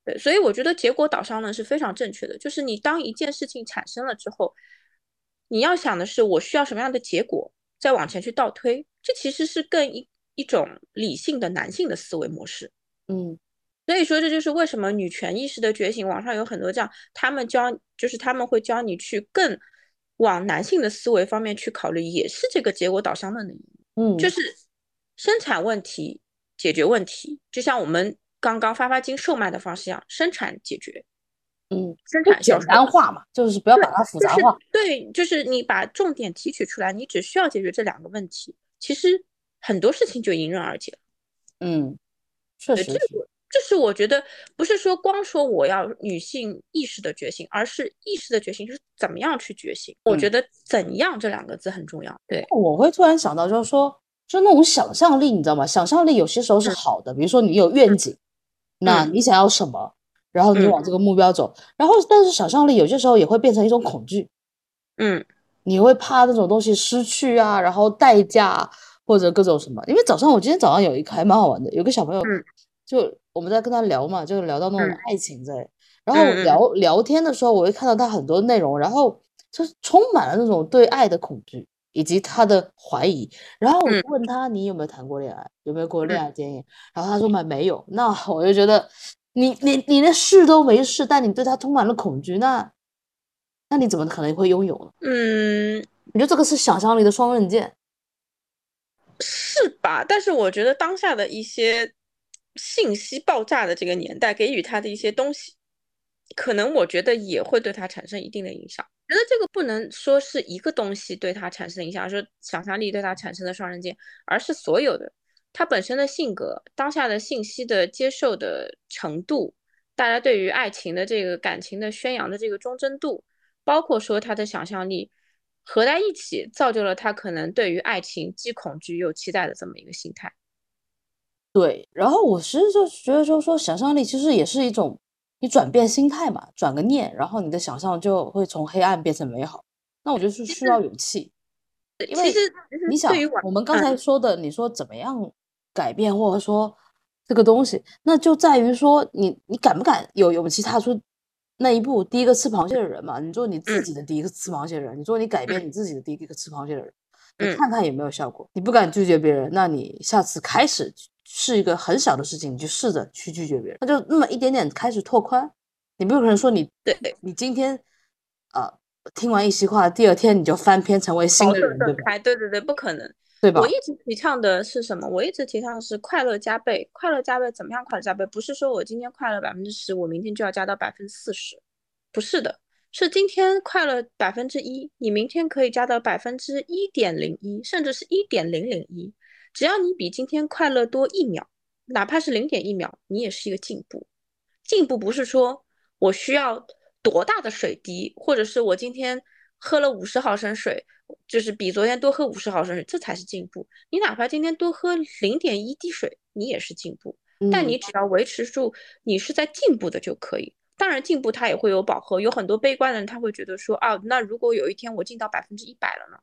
对，所以我觉得结果导向呢是非常正确的。就是你当一件事情产生了之后，你要想的是我需要什么样的结果，再往前去倒推，这其实是更一一种理性的男性的思维模式。嗯，所以说这就是为什么女权意识的觉醒，网上有很多这样，他们教就是他们会教你去更往男性的思维方面去考虑，也是这个结果导向论的。嗯，就是。生产问题解决问题，就像我们刚刚发发金售卖的方式一样，生产解决，嗯，生产简单化嘛，就是不要把它复杂化。对，就是你把重点提取出来，你只需要解决这两个问题，其实很多事情就迎刃而解。嗯，确实，这这是我觉得不是说光说我要女性意识的觉醒，而是意识的觉醒是怎么样去觉醒。我觉得“怎样”这两个字很重要。对，我会突然想到，就是说。就那种想象力，你知道吗？想象力有些时候是好的，比如说你有愿景，那你想要什么，然后你往这个目标走。然后，但是想象力有些时候也会变成一种恐惧，嗯，你会怕那种东西失去啊，然后代价或者各种什么。因为早上我今天早上有一个还蛮好玩的，有个小朋友，就我们在跟他聊嘛，就聊到那种爱情在，然后聊聊天的时候，我会看到他很多内容，然后就是充满了那种对爱的恐惧。以及他的怀疑，然后我问他你有没有谈过恋爱，有没有过恋爱经验，然后他说没没有，那我就觉得你你你连试都没试，但你对他充满了恐惧，那那你怎么可能会拥有呢？嗯，我觉得这个是想象力的双刃剑，是吧？但是我觉得当下的一些信息爆炸的这个年代，给予他的一些东西。可能我觉得也会对他产生一定的影响。觉得这个不能说是一个东西对他产生的影响，说想象力对他产生的双刃剑，而是所有的他本身的性格、当下的信息的接受的程度、大家对于爱情的这个感情的宣扬的这个忠贞度，包括说他的想象力合在一起，造就了他可能对于爱情既恐惧又期待的这么一个心态。对，然后我其实就觉得，就是说想象力其实也是一种。你转变心态嘛，转个念，然后你的想象就会从黑暗变成美好。那我觉得是需要勇气，因为你想，我们刚才说的，你说怎么样改变，或者说这个东西，那就在于说你你敢不敢有勇气踏出那一步，第一个吃螃蟹的人嘛？你做你自己的第一个吃螃蟹的人，你做你改变你自己的第一个吃螃蟹的人，你看看有没有效果。你不敢拒绝别人，那你下次开始。是一个很小的事情，你就试着去拒绝别人，那就那么一点点开始拓宽。你不可能说你对你今天呃听完一席话，第二天你就翻篇成为新的人，对吧？对对对，不可能，对吧？我一直提倡的是什么？我一直提倡的是快乐加倍，快乐加倍怎么样？快乐加倍不是说我今天快乐百分之十，我明天就要加到百分之四十，不是的，是今天快乐百分之一，你明天可以加到百分之一点零一，甚至是一点零零一。只要你比今天快乐多一秒，哪怕是零点一秒，你也是一个进步。进步不是说我需要多大的水滴，或者是我今天喝了五十毫升水，就是比昨天多喝五十毫升水，这才是进步。你哪怕今天多喝零点一滴水，你也是进步。但你只要维持住你是在进步的就可以。当然，进步它也会有饱和，有很多悲观的人他会觉得说啊，那如果有一天我进到百分之一百了呢？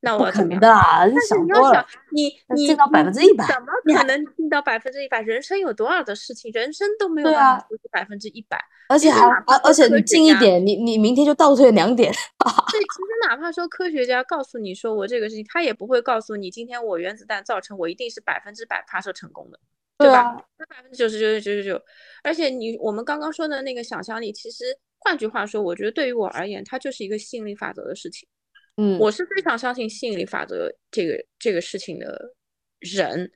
那我怎么样？但是你要想，你你进到百分之一百，怎么可能进到百分之一百？人生有多少的事情，人生都没有办法做百分之一百。而且还而而且你近一点，你你明天就倒退两点。对，其实哪怕说科学家告诉你说我这个事情，他也不会告诉你今天我原子弹造成我一定是百分之百发射成功的。对吧？那百分之九十九点九九九，而且你我们刚刚说的那个想象力，其实换句话说，我觉得对于我而言，它就是一个吸引力法则的事情。嗯，我是非常相信吸引力法则这个这个事情的人。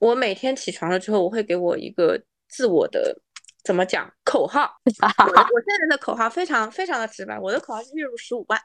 我每天起床了之后，我会给我一个自我的怎么讲口号。我我现在的口号非常非常的直白，我的口号是月入十五万。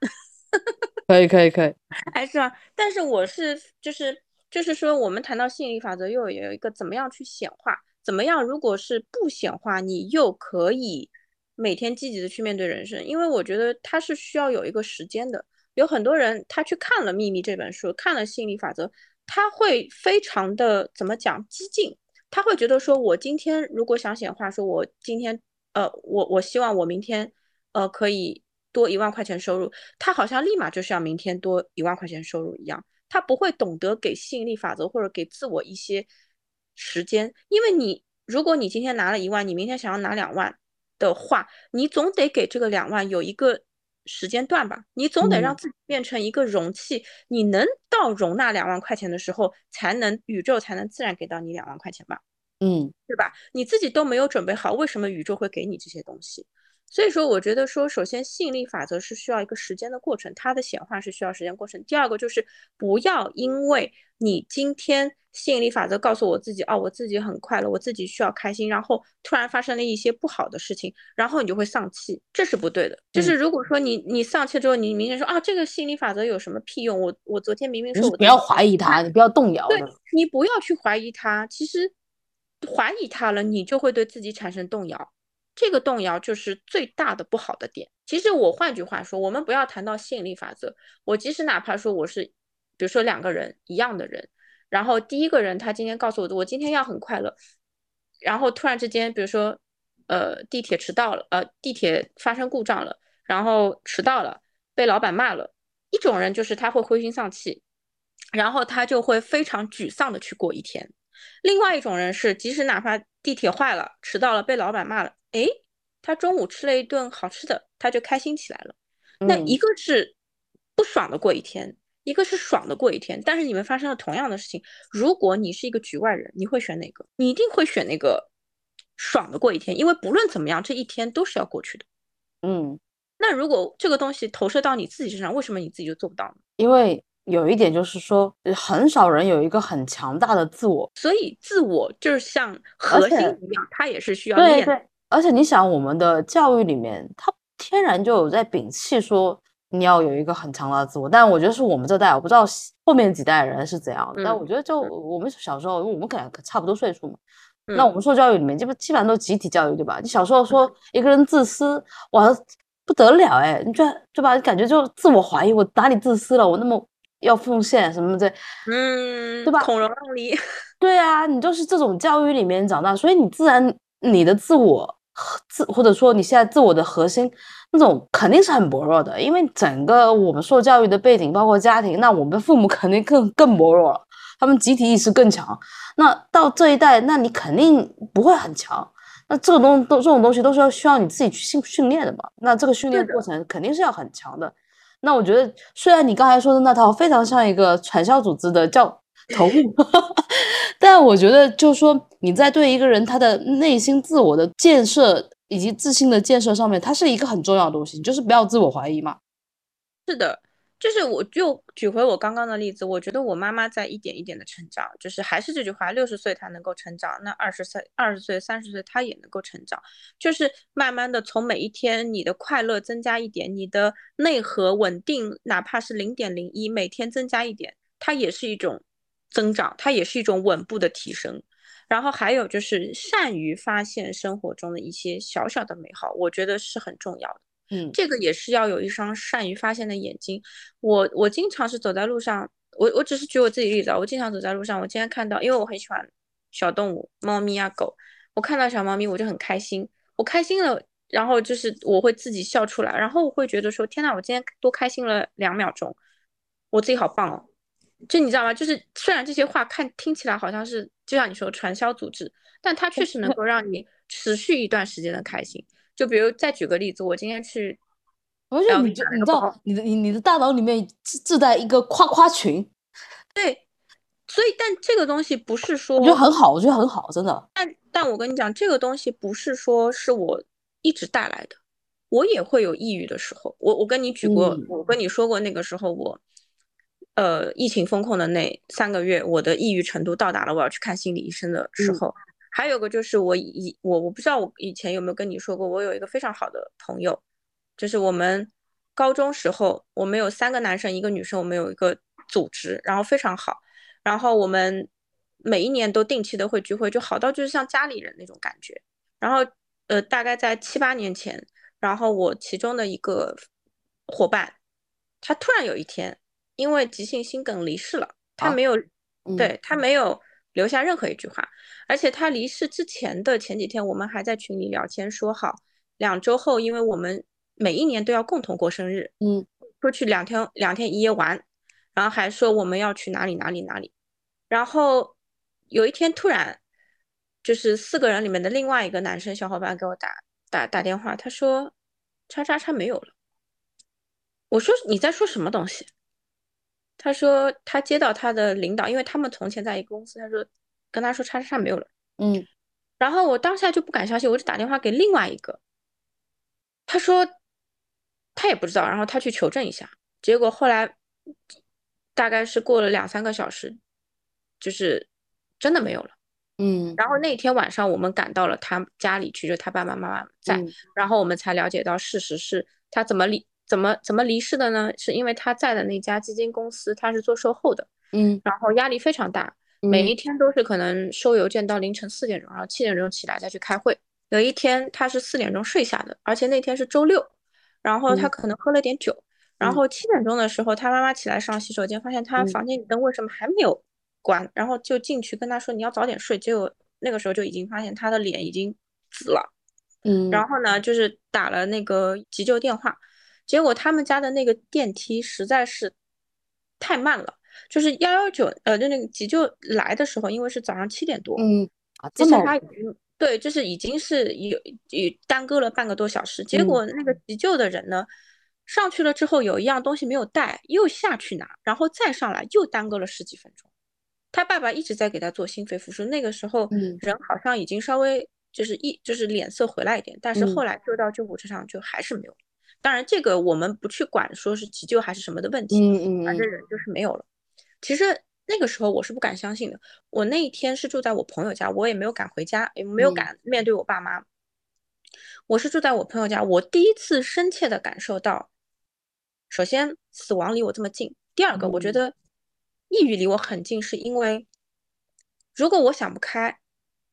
可以可以可以，哎是吧？但是我是就是。就是说，我们谈到吸引力法则，又有一个怎么样去显化？怎么样？如果是不显化，你又可以每天积极的去面对人生。因为我觉得它是需要有一个时间的。有很多人他去看了《秘密》这本书，看了吸引力法则，他会非常的怎么讲激进？他会觉得说，我今天如果想显化，说我今天呃，我我希望我明天呃可以多一万块钱收入，他好像立马就是要明天多一万块钱收入一样。他不会懂得给吸引力法则或者给自我一些时间，因为你如果你今天拿了一万，你明天想要拿两万的话，你总得给这个两万有一个时间段吧，你总得让自己变成一个容器，你能到容纳两万块钱的时候，才能宇宙才能自然给到你两万块钱吧，嗯，对吧？你自己都没有准备好，为什么宇宙会给你这些东西？所以说，我觉得说，首先吸引力法则是需要一个时间的过程，它的显化是需要时间过程。第二个就是不要因为你今天吸引力法则告诉我自己，哦，我自己很快乐，我自己需要开心，然后突然发生了一些不好的事情，然后你就会丧气，这是不对的。就是如果说你你丧气之后，你明天说啊，这个吸引力法则有什么屁用？我我昨天明明说，我不要怀疑它，你不要动摇。对，你不要去怀疑它。其实怀疑它了，你就会对自己产生动摇。这个动摇就是最大的不好的点。其实我换句话说，我们不要谈到吸引力法则。我即使哪怕说我是，比如说两个人一样的人，然后第一个人他今天告诉我的，我今天要很快乐，然后突然之间，比如说，呃，地铁迟到了，呃，地铁发生故障了，然后迟到了，被老板骂了。一种人就是他会灰心丧气，然后他就会非常沮丧的去过一天。另外一种人是，即使哪怕地铁坏了，迟到了，被老板骂了。哎，他中午吃了一顿好吃的，他就开心起来了。那一个是不爽的过一天，一个是爽的过一天。但是你们发生了同样的事情，如果你是一个局外人，你会选哪个？你一定会选那个爽的过一天，因为不论怎么样，这一天都是要过去的。嗯，那如果这个东西投射到你自己身上，为什么你自己就做不到呢？因为有一点就是说，很少人有一个很强大的自我，所以自我就是像核心一样，它也是需要练。而且你想，我们的教育里面，它天然就有在摒弃说你要有一个很强大的自我。但我觉得是我们这代，我不知道后面几代人是怎样的。但我觉得就我们小时候，因为我们可能差不多岁数嘛，那我们受教育里面基本基本上都集体教育，对吧？你小时候说一个人自私，哇，不得了哎！你觉得对吧？感觉就自我怀疑，我哪里自私了？我那么要奉献什么的，嗯，对吧？孔融让梨，对啊，你就是这种教育里面长大，所以你自然你的自我。自或者说你现在自我的核心那种肯定是很薄弱的，因为整个我们受教育的背景，包括家庭，那我们父母肯定更更薄弱了，他们集体意识更强。那到这一代，那你肯定不会很强。那这个东都这种东西都是要需要你自己去训训练的嘛。那这个训练过程肯定是要很强的。那我觉得，虽然你刚才说的那套非常像一个传销组织的教。投入，但我觉得就是说，你在对一个人他的内心自我的建设以及自信的建设上面，它是一个很重要的东西，就是不要自我怀疑嘛。是的，就是我就举回我刚刚的例子，我觉得我妈妈在一点一点的成长，就是还是这句话，六十岁她能够成长，那二十岁、二十岁、三十岁她也能够成长，就是慢慢的从每一天你的快乐增加一点，你的内核稳定，哪怕是零点零一，每天增加一点，它也是一种。增长，它也是一种稳步的提升。然后还有就是善于发现生活中的一些小小的美好，我觉得是很重要的。嗯，这个也是要有一双善于发现的眼睛。我我经常是走在路上，我我只是举我自己例子啊，我经常走在路上，我今天看到，因为我很喜欢小动物，猫咪啊狗，我看到小猫咪我就很开心，我开心了，然后就是我会自己笑出来，然后我会觉得说，天呐，我今天多开心了两秒钟，我自己好棒哦。就你知道吗？就是虽然这些话看听起来好像是就像你说传销组织，但它确实能够让你持续一段时间的开心。就比如再举个例子，我今天去，而且你就你知道，你的你你的大脑里面自自带一个夸夸群，对，所以但这个东西不是说我觉得很好，我觉得很好，真的。但但我跟你讲，这个东西不是说是我一直带来的，我也会有抑郁的时候。我我跟你举过，我跟你说过，那个时候我。呃，疫情封控的那三个月，我的抑郁程度到达了我要去看心理医生的时候。还有个就是我以我我不知道我以前有没有跟你说过，我有一个非常好的朋友，就是我们高中时候，我们有三个男生一个女生，我们有一个组织，然后非常好，然后我们每一年都定期的会聚会，就好到就是像家里人那种感觉。然后呃，大概在七八年前，然后我其中的一个伙伴，他突然有一天。因为急性心梗离世了，他没有，对他没有留下任何一句话，而且他离世之前的前几天，我们还在群里聊天，说好两周后，因为我们每一年都要共同过生日，嗯，出去两天两天一夜玩，然后还说我们要去哪里哪里哪里，然后有一天突然，就是四个人里面的另外一个男生小伙伴给我打打打电话，他说叉叉叉没有了，我说你在说什么东西？他说他接到他的领导，因为他们从前在一个公司。他说跟他说叉叉叉没有了，嗯，然后我当下就不敢相信，我就打电话给另外一个，他说他也不知道，然后他去求证一下，结果后来大概是过了两三个小时，就是真的没有了，嗯，然后那天晚上我们赶到了他家里去，就他爸爸妈妈在，然后我们才了解到事实是他怎么离。怎么怎么离世的呢？是因为他在的那家基金公司，他是做售后的，嗯，然后压力非常大，每一天都是可能收邮件到凌晨四点钟，然后七点钟起来再去开会。有一天他是四点钟睡下的，而且那天是周六，然后他可能喝了点酒，然后七点钟的时候，他妈妈起来上洗手间，发现他房间里灯为什么还没有关，然后就进去跟他说你要早点睡，结果那个时候就已经发现他的脸已经紫了，嗯，然后呢就是打了那个急救电话。结果他们家的那个电梯实在是太慢了，就是幺幺九呃，就那个急救来的时候，因为是早上七点多，嗯啊，之前他已经对，就是已经是有有耽搁了半个多小时。结果那个急救的人呢，上去了之后有一样东西没有带，又下去拿，然后再上来又耽搁了十几分钟。他爸爸一直在给他做心肺复苏，那个时候人好像已经稍微就是一就是脸色回来一点，但是后来就到救护车上就还是没有。当然，这个我们不去管，说是急救还是什么的问题，嗯嗯，反正人就是没有了。其实那个时候我是不敢相信的。我那一天是住在我朋友家，我也没有敢回家，也没有敢面对我爸妈。我是住在我朋友家，我第一次深切的感受到，首先死亡离我这么近，第二个我觉得抑郁离我很近，是因为如果我想不开，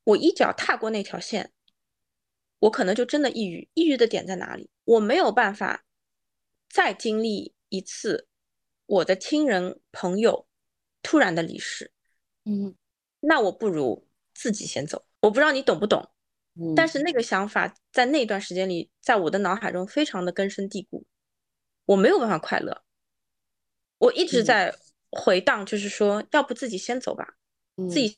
我一脚踏过那条线。我可能就真的抑郁，抑郁的点在哪里？我没有办法再经历一次我的亲人朋友突然的离世，嗯，那我不如自己先走。我不知道你懂不懂，但是那个想法在那段时间里，在我的脑海中非常的根深蒂固，我没有办法快乐，我一直在回荡，就是说，要不自己先走吧，自己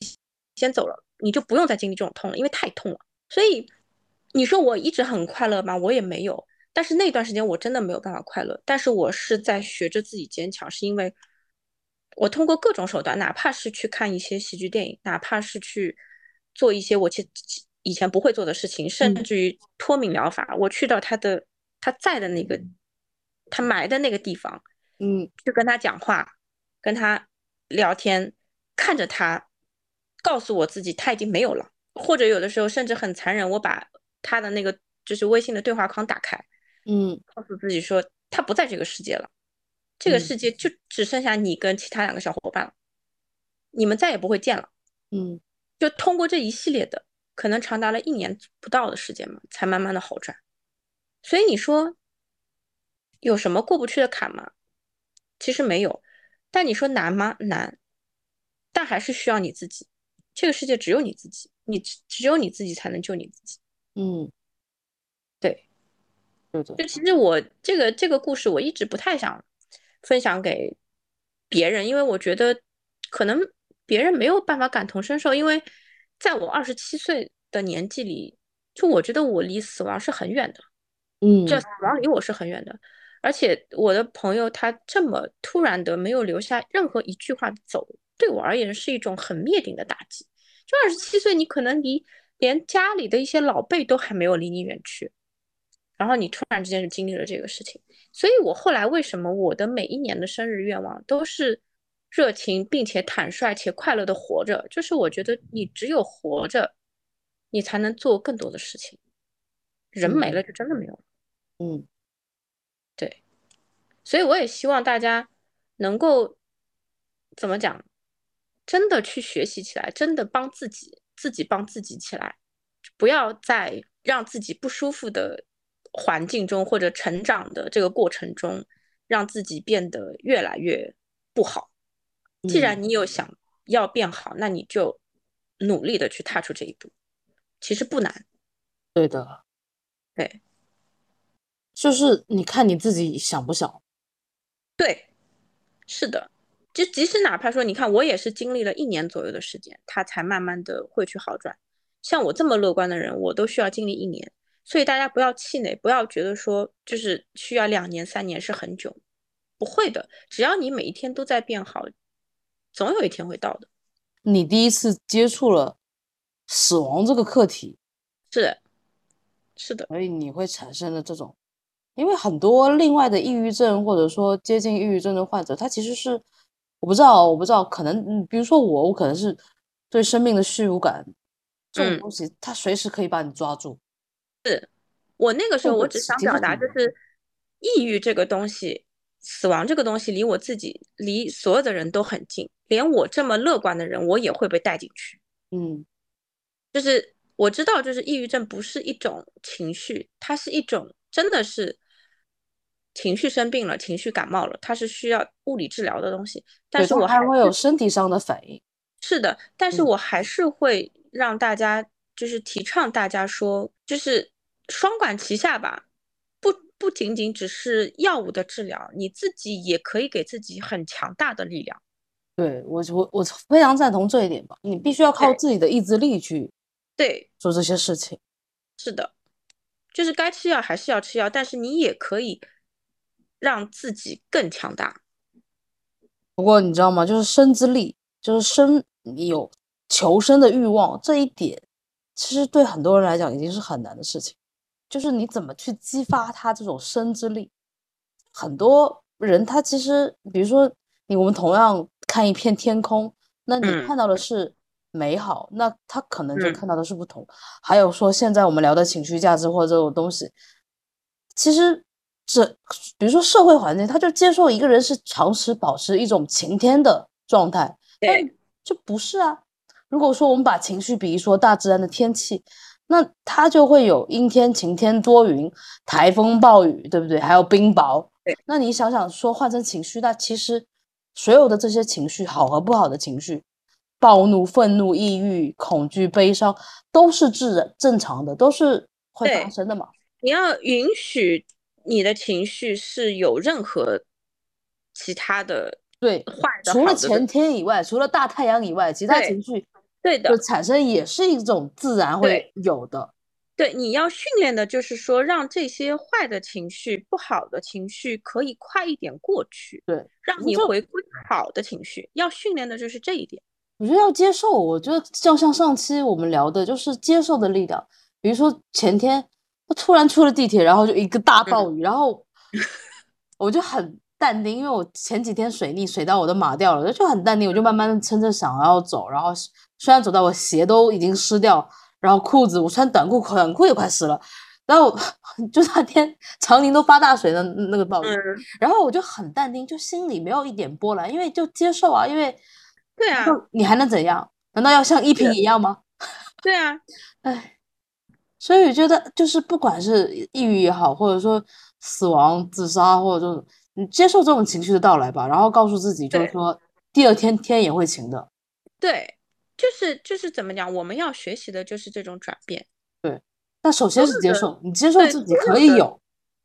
先走了，你就不用再经历这种痛了，因为太痛了，所以。你说我一直很快乐吗？我也没有，但是那段时间我真的没有办法快乐。但是我是在学着自己坚强，是因为我通过各种手段，哪怕是去看一些喜剧电影，哪怕是去做一些我其以前不会做的事情，甚至于脱敏疗法，我去到他的他在的那个他埋的那个地方，嗯，去跟他讲话，跟他聊天，看着他，告诉我自己他已经没有了，或者有的时候甚至很残忍，我把。他的那个就是微信的对话框打开，嗯，告诉自己说他不在这个世界了，这个世界就只剩下你跟其他两个小伙伴了，你们再也不会见了，嗯，就通过这一系列的，可能长达了一年不到的时间嘛，才慢慢的好转。所以你说有什么过不去的坎吗？其实没有。但你说难吗？难。但还是需要你自己。这个世界只有你自己，你只有你自己才能救你自己。嗯，对，就其实我这个这个故事，我一直不太想分享给别人，因为我觉得可能别人没有办法感同身受。因为在我二十七岁的年纪里，就我觉得我离死亡是很远的。嗯，这死亡离我是很远的。而且我的朋友他这么突然的没有留下任何一句话走。对我而言是一种很灭顶的打击。就二十七岁，你可能离连家里的一些老辈都还没有离你远去，然后你突然之间就经历了这个事情。所以我后来为什么我的每一年的生日愿望都是热情并且坦率且快乐的活着？就是我觉得你只有活着，你才能做更多的事情。人没了就真的没有了。嗯，对。所以我也希望大家能够。怎么讲？真的去学习起来，真的帮自己，自己帮自己起来，不要再让自己不舒服的环境中或者成长的这个过程中，让自己变得越来越不好。既然你有想要变好，那你就努力的去踏出这一步，其实不难。对的，对，就是你看你自己想不想。对，是的。就即使哪怕说，你看我也是经历了一年左右的时间，他才慢慢的会去好转。像我这么乐观的人，我都需要经历一年。所以大家不要气馁，不要觉得说就是需要两年三年是很久，不会的。只要你每一天都在变好，总有一天会到的。你第一次接触了死亡这个课题，是的，是的，所以你会产生了这种，因为很多另外的抑郁症或者说接近抑郁症的患者，他其实是。我不知道，我不知道，可能，嗯，比如说我，我可能是对生命的虚无感这种东西，它随时可以把你抓住。是我那个时候，我只想表达就是，抑郁这个东西，死亡这个东西，离我自己，离所有的人都很近，连我这么乐观的人，我也会被带进去。嗯，就是我知道，就是抑郁症不是一种情绪，它是一种，真的是。情绪生病了，情绪感冒了，它是需要物理治疗的东西。但是我还会有身体上的反应。是的，但是我还是会让大家，就是提倡大家说，就是双管齐下吧。不不仅仅只是药物的治疗，你自己也可以给自己很强大的力量。对我我我非常赞同这一点吧。你必须要靠自己的意志力去对做这些事情。是的，就是该吃药还是要吃药，但是你也可以。让自己更强大。不过你知道吗？就是生之力，就是生你有求生的欲望，这一点其实对很多人来讲已经是很难的事情。就是你怎么去激发他这种生之力？很多人他其实，比如说你，我们同样看一片天空，那你看到的是美好，那他可能就看到的是不同。还有说现在我们聊的情绪价值或者这种东西，其实。这，比如说社会环境，他就接受一个人是长时保持一种晴天的状态，对，就不是啊。如果说我们把情绪比喻说大自然的天气，那它就会有阴天、晴天、多云、台风、暴雨，对不对？还有冰雹。对，那你想想说换成情绪，那其实所有的这些情绪，好和不好的情绪，暴怒、愤怒、抑郁、恐惧、悲伤，都是自然正常的，都是会发生的嘛。你要允许。你的情绪是有任何其他的对坏的，除了前天以外，除了大太阳以外，其他情绪对的就产生也是一种自然会有的。对，你要训练的就是说，让这些坏的情绪、不好的情绪可以快一点过去。对，让你回归好的情绪，要训练的就是这一点。我觉得要接受，我觉得就像上期我们聊的，就是接受的力量。比如说前天。突然出了地铁，然后就一个大暴雨，然后 我就很淡定，因为我前几天水逆水到我都麻掉了，就很淡定，我就慢慢的撑着伞然后走，然后虽然走到我鞋都已经湿掉，然后裤子我穿短裤短裤也快湿了，然后 就那天长宁都发大水的那个暴雨，然后我就很淡定，就心里没有一点波澜，因为就接受啊，因为对啊，你还能怎样？难道要像依萍一样吗？对啊，哎。所以我觉得，就是不管是抑郁也好，或者说死亡、自杀，或者就你接受这种情绪的到来吧，然后告诉自己，就是说第二天天也会晴的。对，就是就是怎么讲，我们要学习的就是这种转变。对，那首先是接受，你接受自己可以有。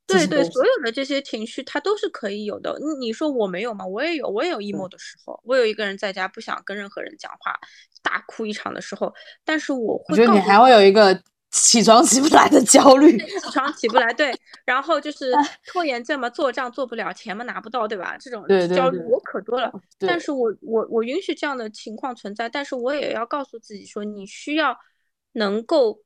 对对，所有的这些情绪，它都是可以有的。你你说我没有吗？我也有，我也有 emo 的时候。我有一个人在家，不想跟任何人讲话，大哭一场的时候。但是我会，我觉得你还会有一个起床起不来的焦虑，起床起不来，对。然后就是拖延症嘛，做账做不了，钱嘛拿不到，对吧？这种焦虑我可多了。但是我我我允许这样的情况存在，但是我也要告诉自己说，你需要能够。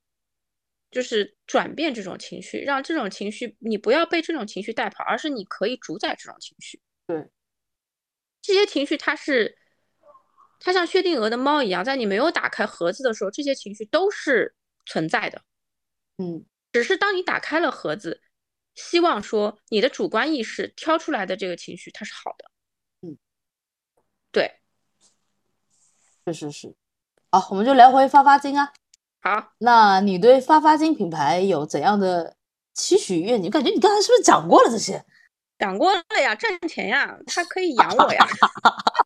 就是转变这种情绪，让这种情绪你不要被这种情绪带跑，而是你可以主宰这种情绪。对，这些情绪它是，它像薛定谔的猫一样，在你没有打开盒子的时候，这些情绪都是存在的。嗯，只是当你打开了盒子，希望说你的主观意识挑出来的这个情绪它是好的。嗯，对，确实是。好，我们就聊回发发金啊。好，那你对发发金品牌有怎样的期许愿景？感觉你刚才是不是讲过了这些？讲过了呀，赚钱呀，它可以养我呀。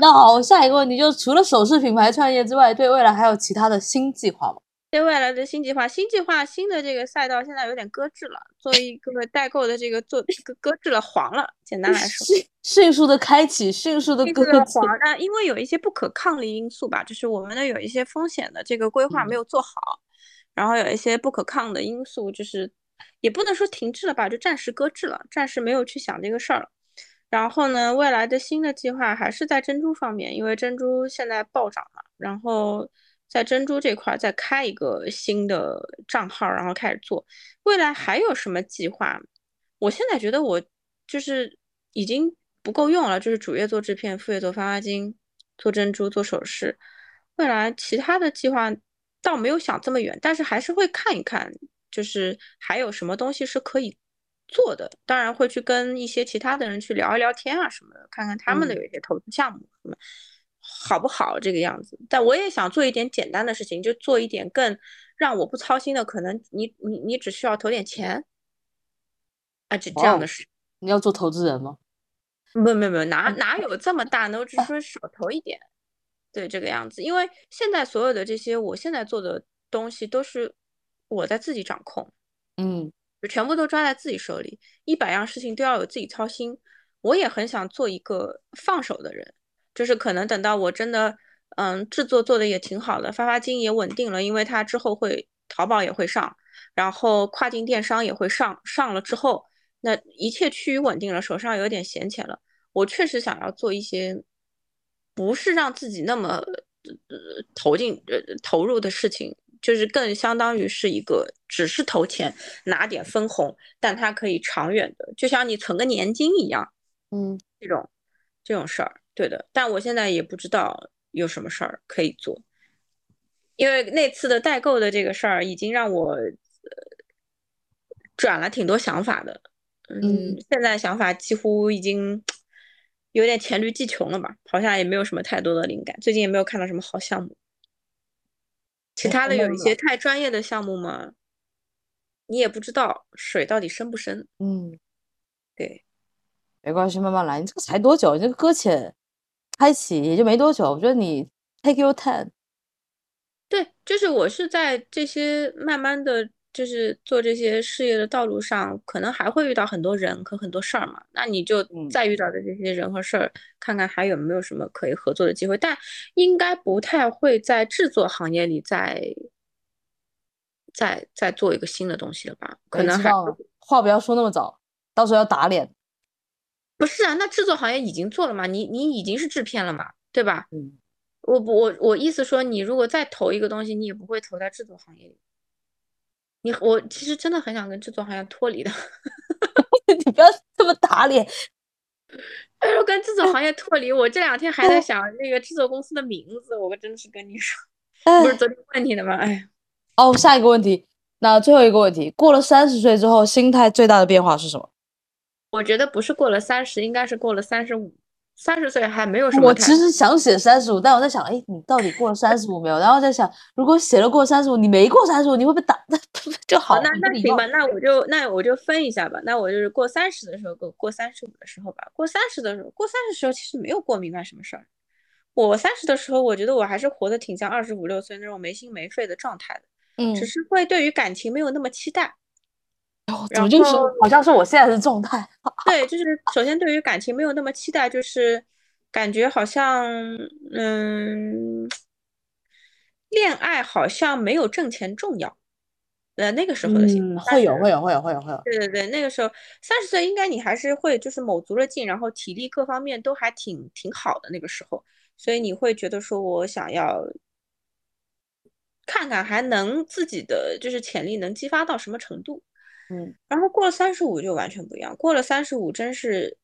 那好，下一个问题就是，除了首饰品牌创业之外，对未来还有其他的新计划吗？对未来的新计划，新计划新的这个赛道现在有点搁置了，作为一个代购的这个做搁搁置了，黄了。简单来说，迅速的开启，迅速的搁置。黄，那因为有一些不可抗力因素吧，就是我们的有一些风险的这个规划没有做好，然后有一些不可抗的因素，就是也不能说停滞了吧，就暂时搁置了，暂时没有去想这个事儿了。然后呢，未来的新的计划还是在珍珠方面，因为珍珠现在暴涨嘛，然后。在珍珠这块再开一个新的账号，然后开始做。未来还有什么计划？我现在觉得我就是已经不够用了，就是主业做制片，副业做发发金，做珍珠，做首饰。未来其他的计划倒没有想这么远，但是还是会看一看，就是还有什么东西是可以做的。当然会去跟一些其他的人去聊一聊天啊什么的，看看他们的有一些投资项目什么。好不好这个样子？但我也想做一点简单的事情，就做一点更让我不操心的。可能你你你只需要投点钱啊，这这样的事。你要做投资人吗？不没没哪哪有这么大呢？我只是说少投一点，对这个样子。因为现在所有的这些我现在做的东西都是我在自己掌控，嗯，就全部都抓在自己手里，一百样事情都要有自己操心。我也很想做一个放手的人。就是可能等到我真的，嗯，制作做的也挺好的，发发金也稳定了，因为它之后会淘宝也会上，然后跨境电商也会上，上了之后，那一切趋于稳定了，手上有点闲钱了，我确实想要做一些，不是让自己那么呃投进呃投入的事情，就是更相当于是一个只是投钱拿点分红，但它可以长远的，就像你存个年金一样，嗯，这种这种事儿。对的，但我现在也不知道有什么事儿可以做，因为那次的代购的这个事儿已经让我转了挺多想法的。嗯，现在想法几乎已经有点黔驴技穷了吧，好像也没有什么太多的灵感。最近也没有看到什么好项目，其他的有一些太专业的项目嘛，你也不知道水到底深不深。嗯，对，没关系，慢慢来。你这个才多久？你这个搁浅。开启也就没多久，我觉得你 take your time。对，就是我是在这些慢慢的就是做这些事业的道路上，可能还会遇到很多人和很多事儿嘛。那你就再遇到的这些人和事儿，看看还有没有什么可以合作的机会。但应该不太会在制作行业里再再再做一个新的东西了吧？可能还话不要说那么早，到时候要打脸。不是啊，那制作行业已经做了嘛？你你已经是制片了嘛？对吧？嗯，我不我我意思说，你如果再投一个东西，你也不会投在制作行业里。你我其实真的很想跟制作行业脱离的。你不要这么打脸。哎呦，跟制作行业脱离，我这两天还在想那个制作公司的名字。我真的是跟你说，不是昨天问你的吗？哎，哦，下一个问题，那最后一个问题，过了三十岁之后，心态最大的变化是什么？我觉得不是过了三十，应该是过了三十五。三十岁还没有什么。我其实想写三十五，但我在想，哎，你到底过了三十五没有？然后在想，如果写了过三十五，你没过三十五，你会被打？那就好。那那行吧，那我就那我就分一下吧。那我就是过三十的时候过过三十五的时候吧。过三十的时候，过三十时候其实没有过明白什么事儿。我三十的时候，我觉得我还是活得挺像二十五六岁那种没心没肺的状态的。嗯，只是会对于感情没有那么期待。怎么就是好像是我现在的状态？对，就是首先对于感情没有那么期待，就是感觉好像嗯，恋爱好像没有挣钱重要。呃，那个时候的心会有会有会有会有会有。对对对，那个时候三十岁应该你还是会就是卯足了劲，然后体力各方面都还挺挺好的那个时候，所以你会觉得说我想要看看还能自己的就是潜力能激发到什么程度。嗯，然后过了三十五就完全不一样。过了三十五，真是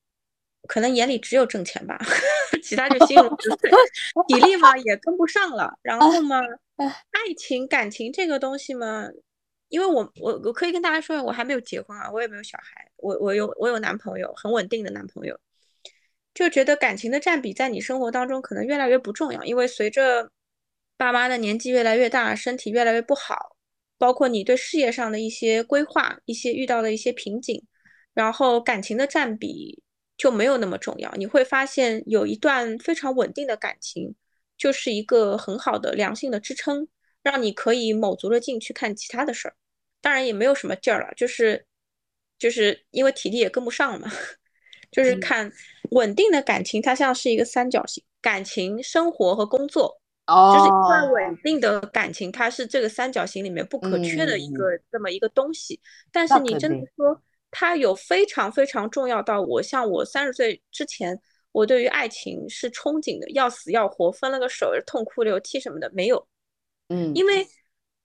可能眼里只有挣钱吧，其他就心如止水，体力嘛也跟不上了。然后嘛，爱情感情这个东西嘛，因为我我我可以跟大家说，我还没有结婚啊，我也没有小孩，我我有我有男朋友，很稳定的男朋友，就觉得感情的占比在你生活当中可能越来越不重要，因为随着爸妈的年纪越来越大，身体越来越不好。包括你对事业上的一些规划，一些遇到的一些瓶颈，然后感情的占比就没有那么重要。你会发现有一段非常稳定的感情，就是一个很好的良性的支撑，让你可以卯足了劲去看其他的事儿。当然也没有什么劲儿了，就是就是因为体力也跟不上嘛，就是看稳定的感情，它像是一个三角形，感情、生活和工作。就是一段稳定的感情，它是这个三角形里面不可缺的一个这么一个东西。但是你真的说它有非常非常重要到我像我三十岁之前，我对于爱情是憧憬的要死要活，分了个手痛哭流涕什么的没有。嗯，因为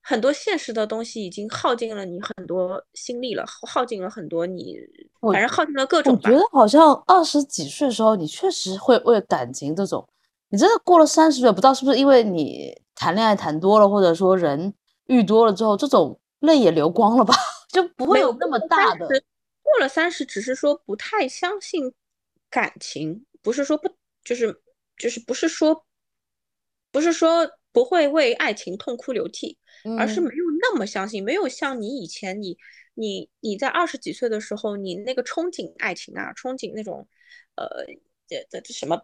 很多现实的东西已经耗尽了你很多心力了，耗尽了很多你，反正耗尽了各种。我觉得好像二十几岁的时候，你确实会为感情这种。你真的过了三十岁，不知道是不是因为你谈恋爱谈多了，或者说人遇多了之后，这种泪也流光了吧？就不会有那么大的。过了三十，只是说不太相信感情，不是说不，就是就是不是说不是说不会为爱情痛哭流涕，而是没有那么相信，没有像你以前，你你你在二十几岁的时候，你那个憧憬爱情啊，憧憬那种呃这这这什么。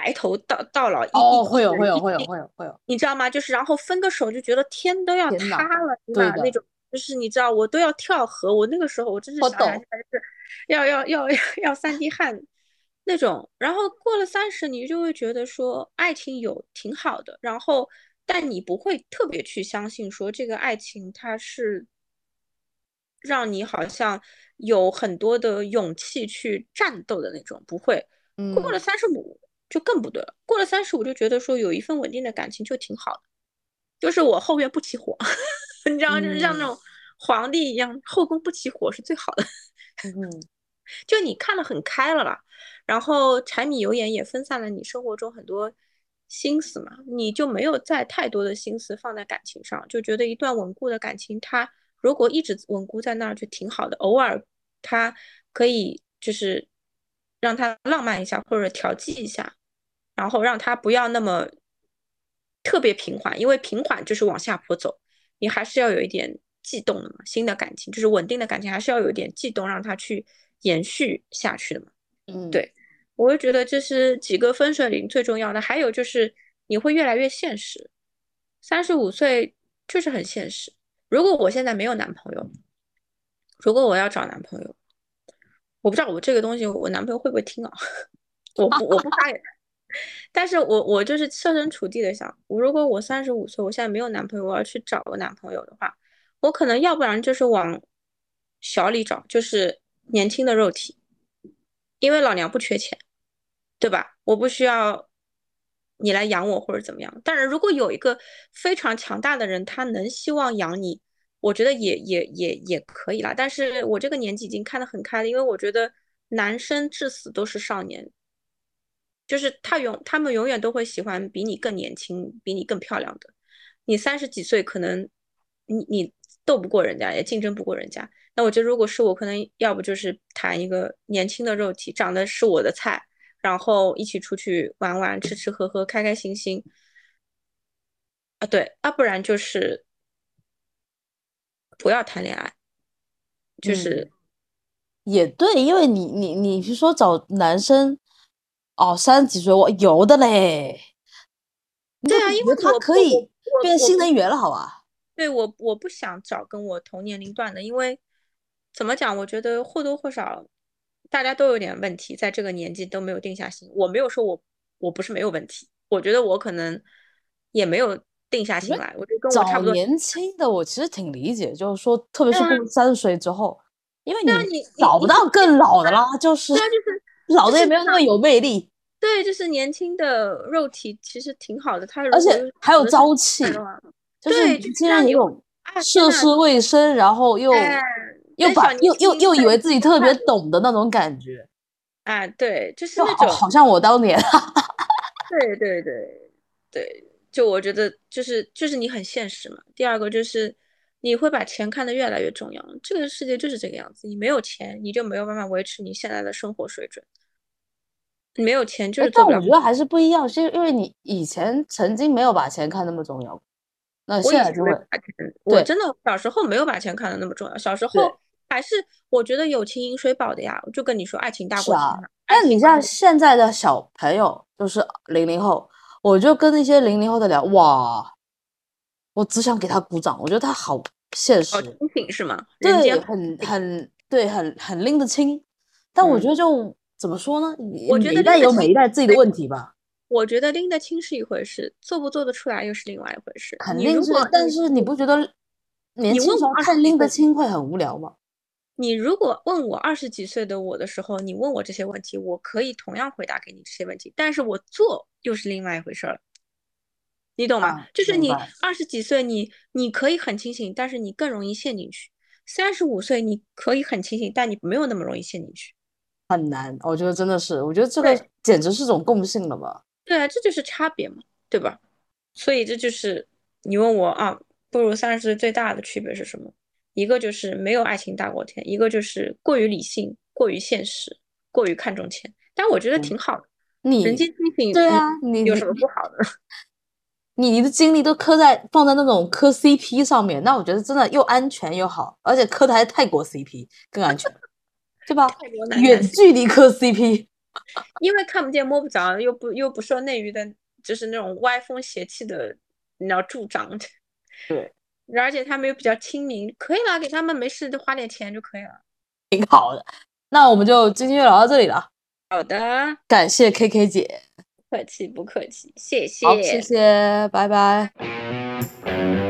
白头到到老，哦，会有会有会有会有会有，你知道吗？就是然后分个手就觉得天都要塌了，对吧？那种就是你知道，我都要跳河。我那个时候我真是想想就是要要要 要三滴汗那种。然后过了三十，你就会觉得说爱情有挺好的，然后但你不会特别去相信说这个爱情它是让你好像有很多的勇气去战斗的那种，不会。过了三十五。就更不对了。过了三十五，就觉得说有一份稳定的感情就挺好的，就是我后院不起火，你知道，就是像那种皇帝一样，后宫不起火是最好的。嗯，就你看得很开了啦，然后柴米油盐也分散了你生活中很多心思嘛，你就没有再太多的心思放在感情上，就觉得一段稳固的感情，它如果一直稳固在那儿就挺好的，偶尔它可以就是让它浪漫一下或者调剂一下。然后让他不要那么特别平缓，因为平缓就是往下坡走，你还是要有一点悸动的嘛。新的感情就是稳定的感情，还是要有一点悸动，让它去延续下去的嘛。嗯，对，我就觉得这是几个分水岭最重要的。还有就是你会越来越现实，三十五岁就是很现实。如果我现在没有男朋友，如果我要找男朋友，我不知道我这个东西我男朋友会不会听啊？我不我不发言。但是我我就是设身处地的想，如果我三十五岁，我现在没有男朋友，我要去找个男朋友的话，我可能要不然就是往小里找，就是年轻的肉体，因为老娘不缺钱，对吧？我不需要你来养我或者怎么样。但是如果有一个非常强大的人，他能希望养你，我觉得也也也也可以啦。但是我这个年纪已经看得很开了，因为我觉得男生至死都是少年。就是他永他们永远都会喜欢比你更年轻、比你更漂亮的。你三十几岁，可能你你斗不过人家，也竞争不过人家。那我觉得，如果是我，可能要不就是谈一个年轻的肉体，长得是我的菜，然后一起出去玩玩、吃吃喝喝、开开心心。啊，对，啊不然就是不要谈恋爱，就是也对，因为你你你是说找男生哦，三十几岁我有的嘞。对啊，因为他可以变新能源了，好吧？对我，我不想找跟我同年龄段的，因为怎么讲？我觉得或多或少大家都有点问题，在这个年纪都没有定下心。我没有说我我不是没有问题，我觉得我可能也没有定下心来。我觉得跟我差不多。年轻的我其实挺理解，就是说，特别是过三十岁之后，因为你找不到更老的啦，就是对，就是老的也没有那么有魅力。对，就是年轻的肉体其实挺好的，他而且还有朝气。就是年轻人有种涉世未深，然后又又把又又又以为自己特别懂的那种感觉，啊，对，就是那种好像我当年，对对对对，就我觉得就是就是你很现实嘛。第二个就是你会把钱看得越来越重要，这个世界就是这个样子，你没有钱你就没有办法维持你现在的生活水准，没有钱就是。但我觉得还是不一样，是因为你以前曾经没有把钱看那么重要。那现在就会，我真的小时候没有把钱看的那么重要。小时候还是我觉得友情饮水饱的呀。就跟你说，爱情大过天。但你像现在的小朋友，就是零零后，我就跟那些零零后的聊，哇，我只想给他鼓掌。我觉得他好现实，清醒是吗？对，很很对，很很拎得清。但我觉得就怎么说呢？我觉得每一代有每一代自己的问题吧。我觉得拎得清是一回事，做不做得出来又是另外一回事。肯定是，但是你不觉得年轻时候看拎得清会很无聊吗？你如果问我二十几岁的我的时候，你问我这些问题，我可以同样回答给你这些问题，但是我做又是另外一回事了。你懂吗？就是你二十几岁，你你可以很清醒，但是你更容易陷进去。三十五岁你可以很清醒，但你没有那么容易陷进去。很难，我觉得真的是，我觉得这个简直是种共性了吧。对啊，这就是差别嘛，对吧？所以这就是你问我啊，步入三十岁最大的区别是什么？一个就是没有爱情大过天，一个就是过于理性、过于现实、过于看重钱。但我觉得挺好的，你人间清醒，对啊，你有什么不好的？你你的精力都磕在放在那种磕 CP 上面，那我觉得真的又安全又好，而且磕的还是泰国 CP 更安全，对吧？远距离磕 CP。因为看不见摸不着，又不又不受内娱的，就是那种歪风邪气的，你要助长。对，而且他们又比较亲民，可以了，给他们没事就花点钱就可以了，挺好的。那我们就今天就聊到这里了。好的，感谢 K K 姐，不客气不客气，谢谢，好，谢谢，拜拜。